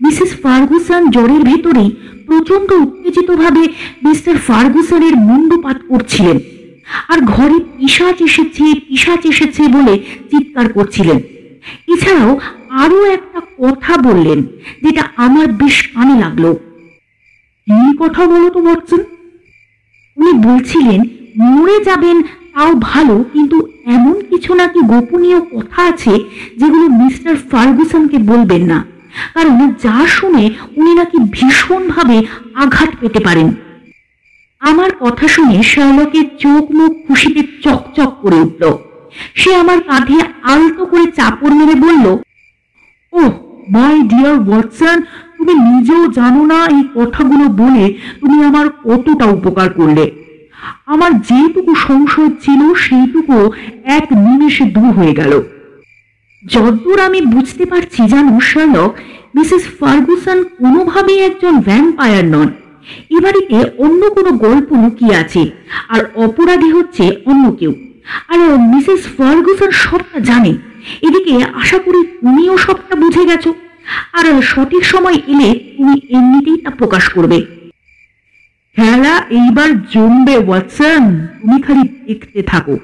মিসেস ফার্গুসন জ্বরের ভেতরেই প্রচণ্ড উত্তেজিতভাবে মিস্টার ফার্গুসনের মুন্ডপাত করছিলেন আর ঘরে পিসাচ এসেছে পিসাচ এসেছে বলে চিৎকার করছিলেন। এছাড়াও আরও একটা কথা বললেন, যেটা আমার বেশ কানে লাগল। কি কথা বলো তো বলছেন উনি বলছিলেন, মরে যাবেন তাও ভালো, কিন্তু এমন কিছু নাকি গোপনীয় কথা আছে যেগুলো মিস্টার ফার্গুসনকে বলবেন না। কারণ যা শুনে উনি নাকি ভীষণভাবে আঘাত পেতে পারেন। আমার কথা শুনে শার্লকের চোখ মুখ খুশিতে চকচক করে উঠল। সে আমার কাঁধে আলতো করে চাপড় মেরে বলল ও মাই ডিয়ার ওয়াটসন, তুমি নিজেও জানো না এই কথাগুলো বলে তুমি আমার কতটা উপকার করলে। আমার যেটুকু সংশয় ছিল, সেইটুকু এক নিমেষে দূর হয়ে গেল। যদ্দূর আমি বুঝতে পারছি, জানো, শার্লক, মিসেস ফার্গুসন কোনোভাবেই একজন ভ্যাম্পায়ার নন। এ বাড়িতে অন্য কোনো গল্প লুকিয়ে আছে, আর অপরাধী হচ্ছে অন্য কেউ। আর মিসেস ফার্গুসন সবটা জানে। এদিকে আশা করি তুমিও সবটা বুঝে গেছো। আর সঠিক সময় এলে তুমি এমনিতেই তা প্রকাশ করবে। খেলা এইবার জমবে, ওয়াটসন। তুমি খালি দেখতে থাকো।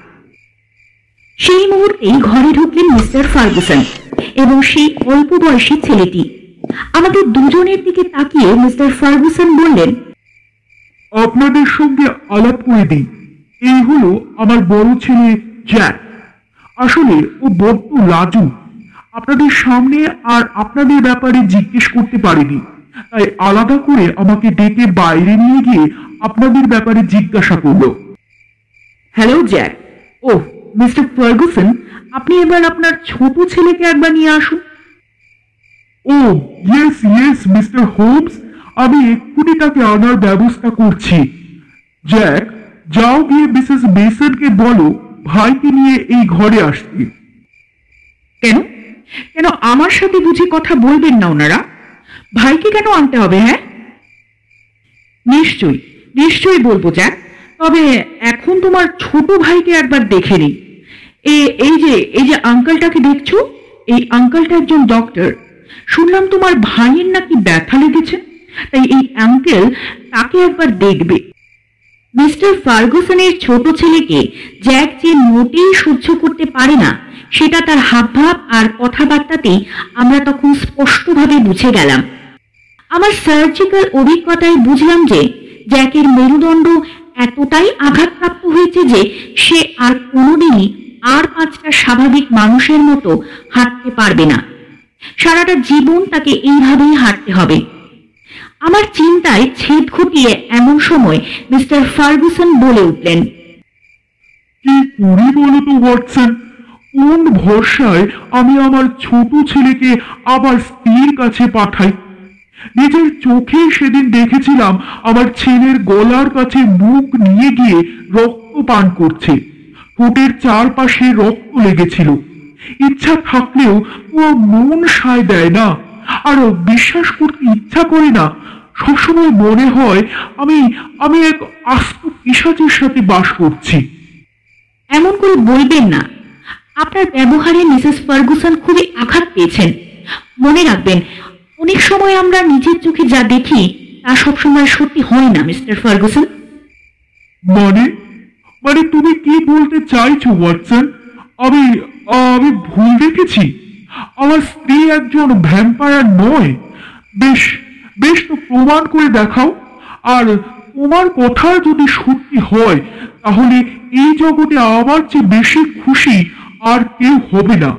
সেই মুহূর্তেই ঘরে ঢুকলেন মিস্টার ফার্গুসন এবং সেই অল্প বয়সী ছেলেটি। আমাদের দুজনের দিকে তাকিয়ে মিস্টার ফার্গুসন বললেন,
আপনাদের সঙ্গে আলাপ করে দিই। এই হলো আমার বড় ছেলে জ্যাক। আসলে ও বড্ড লাজু আপনাদের সামনে আর আপনাদের ব্যাপারে জিজ্ঞেস করতে পারেনি। তাই আলাদা করে আমাকে ডেকে বাইরে নিয়ে গিয়ে আপনাদের ব্যাপারে জিজ্ঞাসা করল।
Hello Jack. ও মিস্টার ফার্গুসন আপনি এবার আপনার ছোট ছেলেকে একবার নিয়ে আসুন।
ও ইয়েস ইয়েস মিস্টার হোমস আমি এক্ষুনি তাকে আনার ব্যবস্থা করছি। জ্যাক যাও গিয়ে মিসেস মেসনকে বলো ভাইকে নিয়ে এই ঘরে আসতে।
কেন? কেন আমার সাথে বুঝি কথা বলবেন না ওনারা? ভাইকে কেন আনতে হবে হ্যাঁ? নিশ্চয়ই নিশ্চয়ই বলব জ্যাক তবে এখন তোমার ছোট ভাইকে একবার দেখে নিই। এই যে এই যে আঙ্কেলটাকে দেখছ? এই আঙ্কেলটা একজন ডক্টর শুনলাম তোমার ভাইয়ের নাকি ব্যথা লেগেছে। তাই এই আঙ্কেল তাকে একবার দেখবে।
মিস্টার ফার্গুসনের ছোট ছেলেকে জ্যাক যে মোটেই সহ্য করতে পারে না, সেটা তার হাবভাব আর কথাবার্তাতেই আমরা তখন স্পষ্টভাবে বুঝে গেলাম। আমার সার্জিক্যাল অভিজ্ঞতায় বুঝলাম যে জ্যাকের মেরুদণ্ড এতটাই আঘাতপ্রাপ্ত হয়েছে যে সে আর কোনোদিনই আর পাঁচটা স্বাভাবিক মানুষের মতো হাঁটতে পারবে না। সারাটা জীবন তাকে এইভাবেই হাঁটতে হবে। আমার চিন্তায় ছেদ ঘটিয়ে এমন সময় মিস্টার ফার্গুসন বলে উঠলেন,
কি করি তো কোন ভরসায় আমি আমার ছোট ছেলেকে আবার স্ত্রীর কাছে পাঠাই? নিজের চোখে সেদিন দেখেছিলাম আমার ছেলের গলার কাছে মুখ নিয়ে গিয়ে রক্ত পান করছে। ঠোঁটের চারপাশে রক্ত লেগেছিল। ইচ্ছা থাকলেও ও মন সায় দেয় না। আর বিশ্বাস করতে ইচ্ছা করে না। সবসময় মনে হয় আমি আমি এক আস্ত পিসাচের সাথে বাস করছি।
এমন করে বলবেন না। আপনার ব্যবহারে মিসেস ফার্গুসন খুবই আঘাত পেয়েছেন। মনে রাখবেন অনেক সময় আমরা নিজের চোখে যা দেখি, তা সবসময় সত্যি হয় না, মিস্টার ফার্গুসন।
মানে? মানে তুমি কি বলতে চাইছো, ওয়াটসন? আমি আমি ভুল দেখেছি? আমার স্ত্রী একজন ভ্যাম্পায়ার নয়। বেশ বেশ তো প্রমাণ করে দেখাও। আর তোমার কথা যদি সত্যি হয়, তাহলে এই জগতে আমার চেয়ে বেশি খুশি আর কেউ হবে না।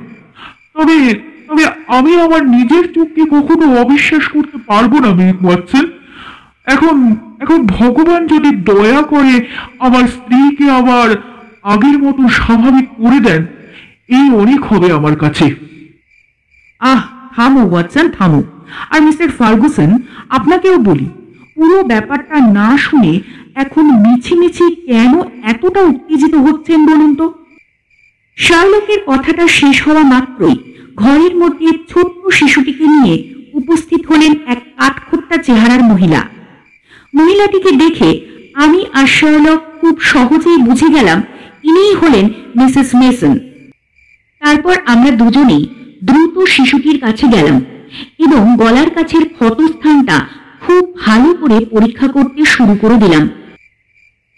তবে তবে আমি আমার নিজের চোখকে কখনো অবিশ্বাস করতে পারব না মিস ওয়াটসন। এখন এখন ভগবান যদি দয়া করে আমার স্ত্রীকে আবার আগের মতো স্বাভাবিক করে দেন, এই অনেক হবে আমার কাছে।
আহ, থামো ওয়াটসন, থামো। আর মিস্টার ফার্গুসন, আপনাকেও বলি, পুরো ব্যাপারটা না শুনে এখন মিছি মিছি কেন এতটা উত্তেজিত হচ্ছেন বলুন তো?
শার্লকের কথাটা শেষ হওয়া মাত্রই ঘরের মধ্যে ছোট্ট শিশুটিকে নিয়ে উপস্থিত হলেন এক কাঠখোট্টা চেহারার মহিলা। মহিলাটিকে দেখে আমি আর শার্লক খুব সহজেই বুঝে গেলাম ইনিই হলেন মিসেস মেসন। তারপর আমরা দুজনেই দ্রুত শিশুটির কাছে গেলাম এবং গলার কাছের ক্ষতস্থানটা খুব ভালো করে পরীক্ষা করতে শুরু করে দিলাম।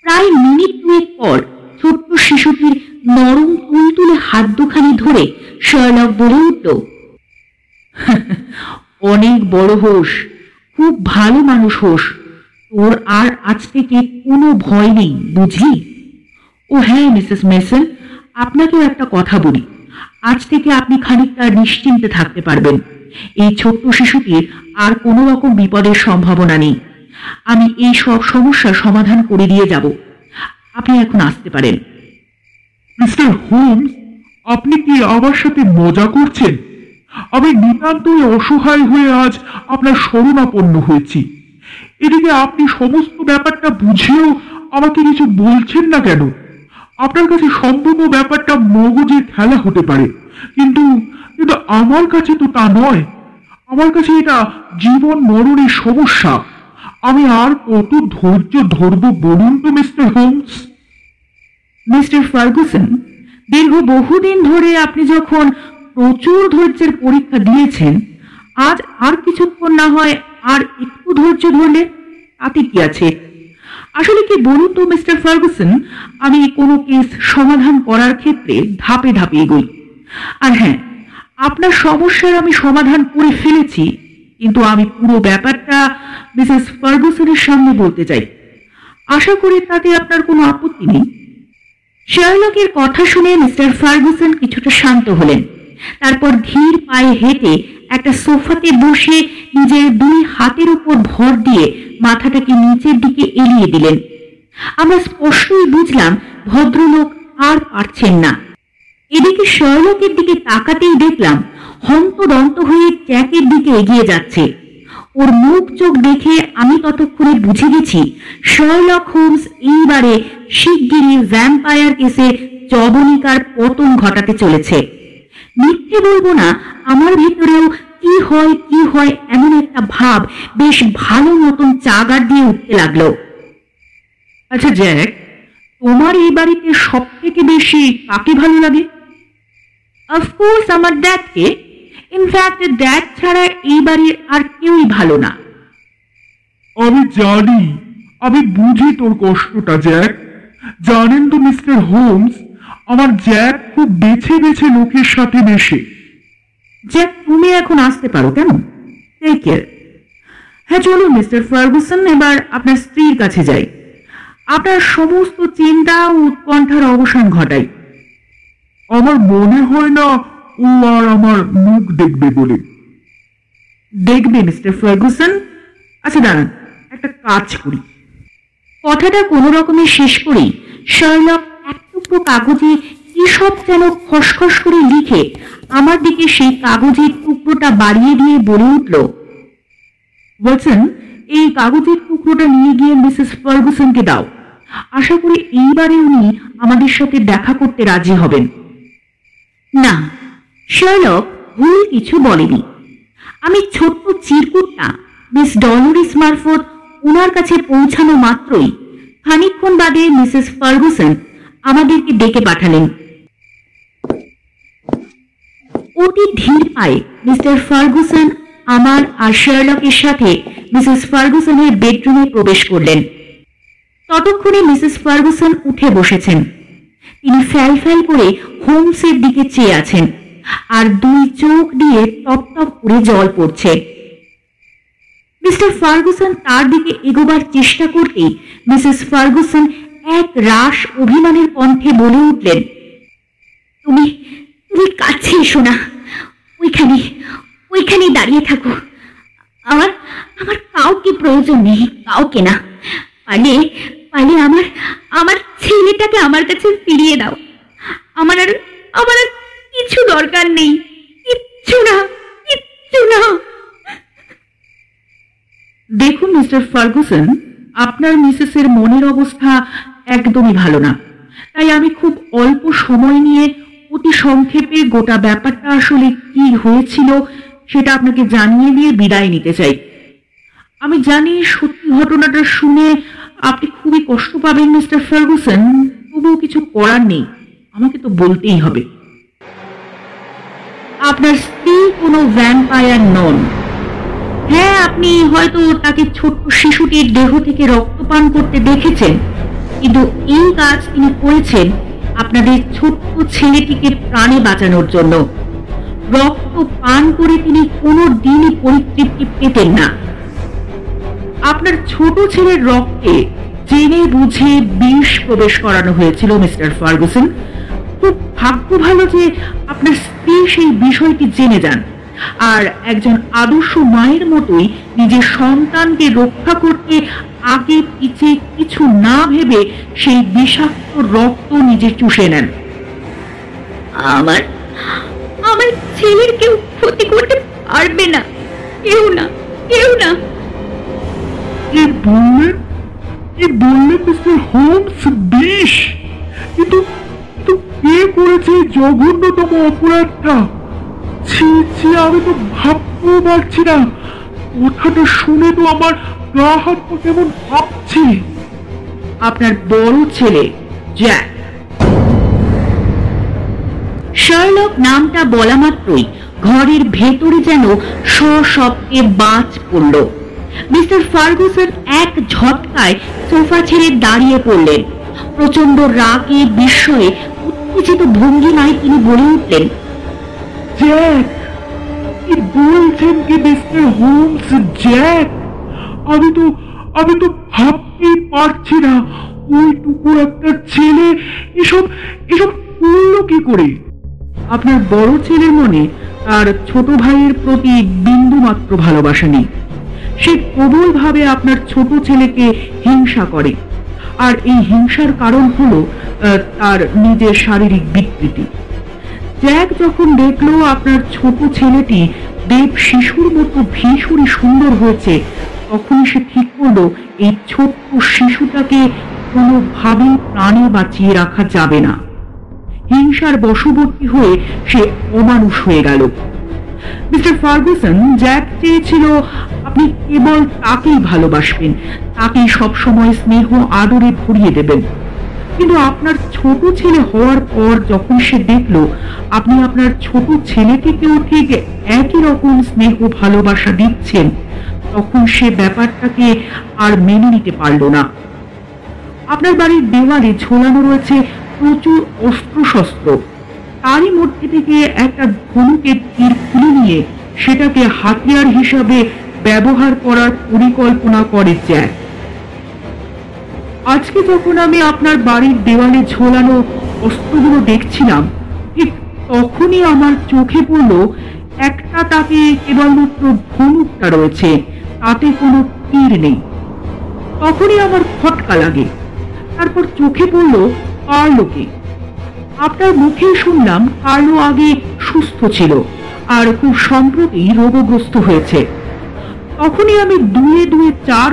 প্রায় মিনিট দুয়েক পর ছোট্ট শিশুটির নরম তুলতুলে হাত দুখানি ধরে শার্লক বলে উঠল,
অনেক বড় হোস, খুব ভালো মানুষ হোস। তোর আর আজ থেকে কোনো ভয় নেই, বুঝলি? ও হ্যাঁ মিসেস মেসন আপনাকেও একটা কথা বলি। আজ থেকে আপনি খানিকটা নিশ্চিন্তে থাকতে পারবেন। এই ছোট্ট শিশুটির আর কোনো রকম বিপদের সম্ভাবনা নেই। আমি এই সব সমস্যার সমাধান করে দিয়ে যাব। আপনি এখন আসতে পারেন।
মিস্টার হোমস আপনি কি আমার সাথে মজা করছেন? আমি নিতান্তই অসহায় হয়ে আজ আপনার শরণাপন্ন হয়েছি। এদিকে আপনি সমস্ত ব্যাপারটা বুঝেও আমাকে কিছু বলছেন না কেন? আপনার কাছে সম্পূর্ণ ব্যাপারটা মগজের খেলা হতে পারে, কিন্তু কিন্তু আমার কাছে তো তা নয়। আমার কাছে এটা জীবন মরণের সমস্যা। আমি আর কত ধৈর্য ধরবো বলুন তো, মিস্টার হোমস?
মিস্টার ফার্গুসন, দীর্ঘ বহুদিন ধরে আপনি যখন প্রচুর ধৈর্যের পরীক্ষা দিয়েছেন, আজ আর কিছুক্ষণ না হয় আর একটু ধৈর্য ধরলে, তাতে কি আছে? আসলে কি বলুন তো, মিস্টার ফার্গুসন, আমি কোনো কেস সমাধান করার ক্ষেত্রে ধাপে ধাপে এগোই। আর হ্যাঁ আপনার সমস্যার আমি সমাধান করে ফেলেছি, কিন্তু আমি পুরো ব্যাপারটা মিসেস ফার্গুসনের সামনে বলতে চাই। আশা করি তাতে আপনার কোনো আপত্তি নেই।
শার্লকের কথা শুনে মিস্টার ফার্গুসন কিছুটা শান্ত হলেন। তারপর ধীর পায়ে হেঁটে একটা সোফাতে বসে নিজের দুই হাতের উপর ভর দিয়ে মাথাটাকে নিচের দিকে এড়িয়ে দিলেন। আমরা স্পষ্টই বুঝলাম ভদ্রলোক আর পারছেন না। এদিকে শরলকের দিকে তাকাতেই দেখলাম হন্তদন্ত হয়ে জ্যাকের দিকে এগিয়ে যাচ্ছে। ওর মুখ চোখ দেখে আমি ততক্ষণে বুঝে গেছি শরলক হোমস এইবারে শিগগিরই ভ্যাম্পায়ার কেসে জবনিকার পতন ঘটাতে চলেছে। মিথ্যে বলব না আমার ভিতরেও কি হয় কি হয় এমন একটা ভাব বেশ ভালো মতন চাগার দিয়ে উঠতে লাগল।
আচ্ছা জ্যাক তোমার এই বাড়িতে সব থেকে বেশি কাকে ভালো লাগে? অফকোর্স আমার ড্যাডকে ইনফ্যাক্ট ড্যাড ছাড়া এই বাড়ির আর কেউই ভালো না।
আমি জানি আমি বুঝি তোর কষ্টটা জ্যাক। জানেন তো মিস্টার হোমস আমার জ্যাক খুব বেছে বেছে লোকের সাথে মেশে।
জ্যাক তুমি এখন আসতে পারো কেমন? টেক কেয়ার হ্যাঁ চলুন মিস্টার ফার্গুসন এবার আপনার স্ত্রীর কাছে যাই। আপনার সমস্ত চিন্তা ও উৎকণ্ঠার অবসান ঘটাই।
আমার মনে হয় না ও আর আমার মুখ দেখবে বলে।
দেখবে মিস্টার ফার্গুসন? আচ্ছা দাঁড়ান একটা কাজ করি।
কথাটা কোনো রকমে শেষ করেই শার্লক এক টুকরো কাগজে কি সব যেন খসখস করে লিখে আমার দিকে সেই কাগজের টুকরোটা বাড়িয়ে দিয়ে বলে উঠল
বলছেন এই কাগজের টুকরোটা নিয়ে গিয়ে মিসেস ফার্গুসনকে দাও। আশা করি এইবারে উনি আমাদের সাথে দেখা করতে রাজি হবেন।
না শার্লক ভুল কিছু বলেনি। আমি ছোট্ট চিরকুটটা, মিস ডলোরিস মারফত ওনার কাছে পৌঁছানো মাত্রই খানিকক্ষণ বাদে মিসেস ফার্গুসন আমাদেরকে ডেকে পাঠালেন। অতি ধীর পায়ে মিস্টার ফার্গুসন আমার আর শার্লকের সাথে মিসেস ফার্গুসনের বেডরুমে প্রবেশ করলেন। ততক্ষণে মিসেস ফার্গুসন উঠে বসেছেন। তিনি ফ্যাল ফ্যাল করে হোমসের দিকে চেয়ে আছেন। আর দুই চোখ দিয়ে টপ টপ করে জল পড়ছে। মিস্টার ফার্গুসন তার দিকে এগোবার চেষ্টা করতেই মিসেস ফার্গুসন এক রাস অভিমানের কণ্ঠে বলে উঠলেন, তুমি তুমি কাছে এসো না। ওইখানে, ওইখানেই দাঁড়িয়ে থাকো। আমার আমার কাউকে প্রয়োজন নেই, কাউকে না। পারলে পারলে আমার আমার ছেলেটাকে আমার কাছে ফিরিয়ে দাও। আমার আর আমার আর কিছু দরকার নেই। কিচ্ছু না কিচ্ছু না।
দেখুন, মিস্টার ফার্গুসন, আপনার মিসেসের মনের অবস্থা একদমই ভালো না। তাই আমি খুব অল্প সময় নিয়ে অতি সংক্ষেপে গোটা ব্যাপারটা আসলে কি হয়েছিল সেটা আপনাকে জানিয়ে দিয়ে বিদায় নিতে চাই। আমি জানি সত্যি ঘটনাটা শুনে আপনি খুবই কষ্ট পাবেন, মিস্টার ফার্গুসন। তবুও কিছু করার নেই। আমাকে তো বলতেই হবে।
আপনার স্ত্রী কোনো ভ্যাম্পায়ার নন। হ্যাঁ আপনি হয়তো তাকে ছোট্ট শিশুটির দেহ থেকে রক্তপান করতে দেখেছেন, কিন্তু এই কাজ তিনি করেছেন আপনাদের ছোট্ট ছেলেটিকে প্রাণে বাঁচানোর জন্য। রক্ত পান করে তিনি কোনো দিনই পরিতৃপ্তি পেতেন না।
আপনার ছোট ছেলের রক্তে জেনে বুঝে বিষ প্রবেশ করানো হয়েছিল, মিস্টার ফার্গুসন। খুব ভাগ্য ভালো যে আপনার স্ত্রী সেই বিষয়টি জেনে যান। আর একজন আদর্শ মায়ের মতোই নিজের সন্তানকে রক্ষা করতে আগে পিছে কিছু না ভেবে সেই বিষাক্ত রক্ত নিজে চুষে নেন।
আমার আমার ছেলের কেউ ক্ষতি করতে পারবে না। কেউ না কেউ না।
কি বললেন কি বললেন মিস্টার হোমস বিষ। কিন্তু কিন্তু কে করেছে জঘন্যতম অপরাধটা? ছি ছি, আমি তো ভাবতেও পারছি না। কথাটা শুনে তো আমার গা হাত কেমন
আপনার বড় ছেলে, জ্যাক।
শার্লক নামটা বলা মাত্রই ঘরের ভেতরে যেন সশব্দে বাজ পড়ল। মিস্টার ফার্গুসন এক ঝটকায় সোফা ছেড়ে দাঁড়িয়ে পড়লেন। প্রচণ্ড রাগে বিস্ময়ে উত্তেজিত ভঙ্গিমায় তিনি বলে উঠলেন।
জ্যাক কি বলছেন কি মিস্টার হোমস? জ্যাক আমি তো আমি তো ভাবতেই পারছি না ওইটুকু একটা ছেলে এসব এসব করল কি করে?
আপনার বড় ছেলের মনে তার ছোট ভাইয়ের প্রতি বিন্দু মাত্র ভালোবাসা নেই।
সে প্রবলভাবে আপনার ছোট ছেলেকে হিংসা করে। আর এই হিংসার কারণ হলো তার নিজের শারীরিক বিকৃতি। জ্যাক যখন দেখল আপনার ছোট ছেলেটি দেব শিশুর মতো ভীষণই সুন্দর হয়েছে তখন সে ঠিক করল, এই ছোট্ট শিশুটাকে কোনোভাবেই প্রাণে বাঁচিয়ে রাখা যাবে না। হিংসার বশবর্তী হয়ে সে অমানুষ হয়ে গেল। মিস্টার ফার্গুসন, জ্যাক চেয়েছিল আপনি কেবল তাকেই ভালোবাসবেন, তাকেই সবসময় স্নেহ আদরে ভরিয়ে দেবেন। কিন্তু আপনার ছোট ছেলে হওয়ার পর যখন সে দেখল, আপনি আপনার ছোট ছেলেটিকেও ঠিক একই রকম স্নেহ ভালোবাসা দিচ্ছেন, তখন সে ব্যাপারটাকে আর মেনে নিতে পারল না। আপনার বাড়ির দেওয়ালে ঝোলানো রয়েছে প্রচুর অস্ত্রশস্ত্র। তারই মধ্যে থেকে একটা ধনুকের তীর খুলে নিয়ে সেটাকে হাতিয়ার হিসাবে ব্যবহার করার পরিকল্পনা করে জ্যাক আজকে যখন আমি আপনার বাড়ির দেওয়ালে ঝোলানো অস্ত্রগুলো দেখছিলাম, ঠিক তখনই আমার চোখে পড়ল একটা তাকে কেবলমাত্র ধনুকটা রয়েছে, তাতে কোনো তীর নেই। তখনই আমার খটকা লাগে। তারপর চোখে পড়ল কার্লোকে আপনার মুখে শুনলাম আলো আগে সুস্থ ছিল আর খুব সম্প্রতি রোগগ্রস্ত হয়েছে। তখনই আমি দুয়ে দুয়ে চার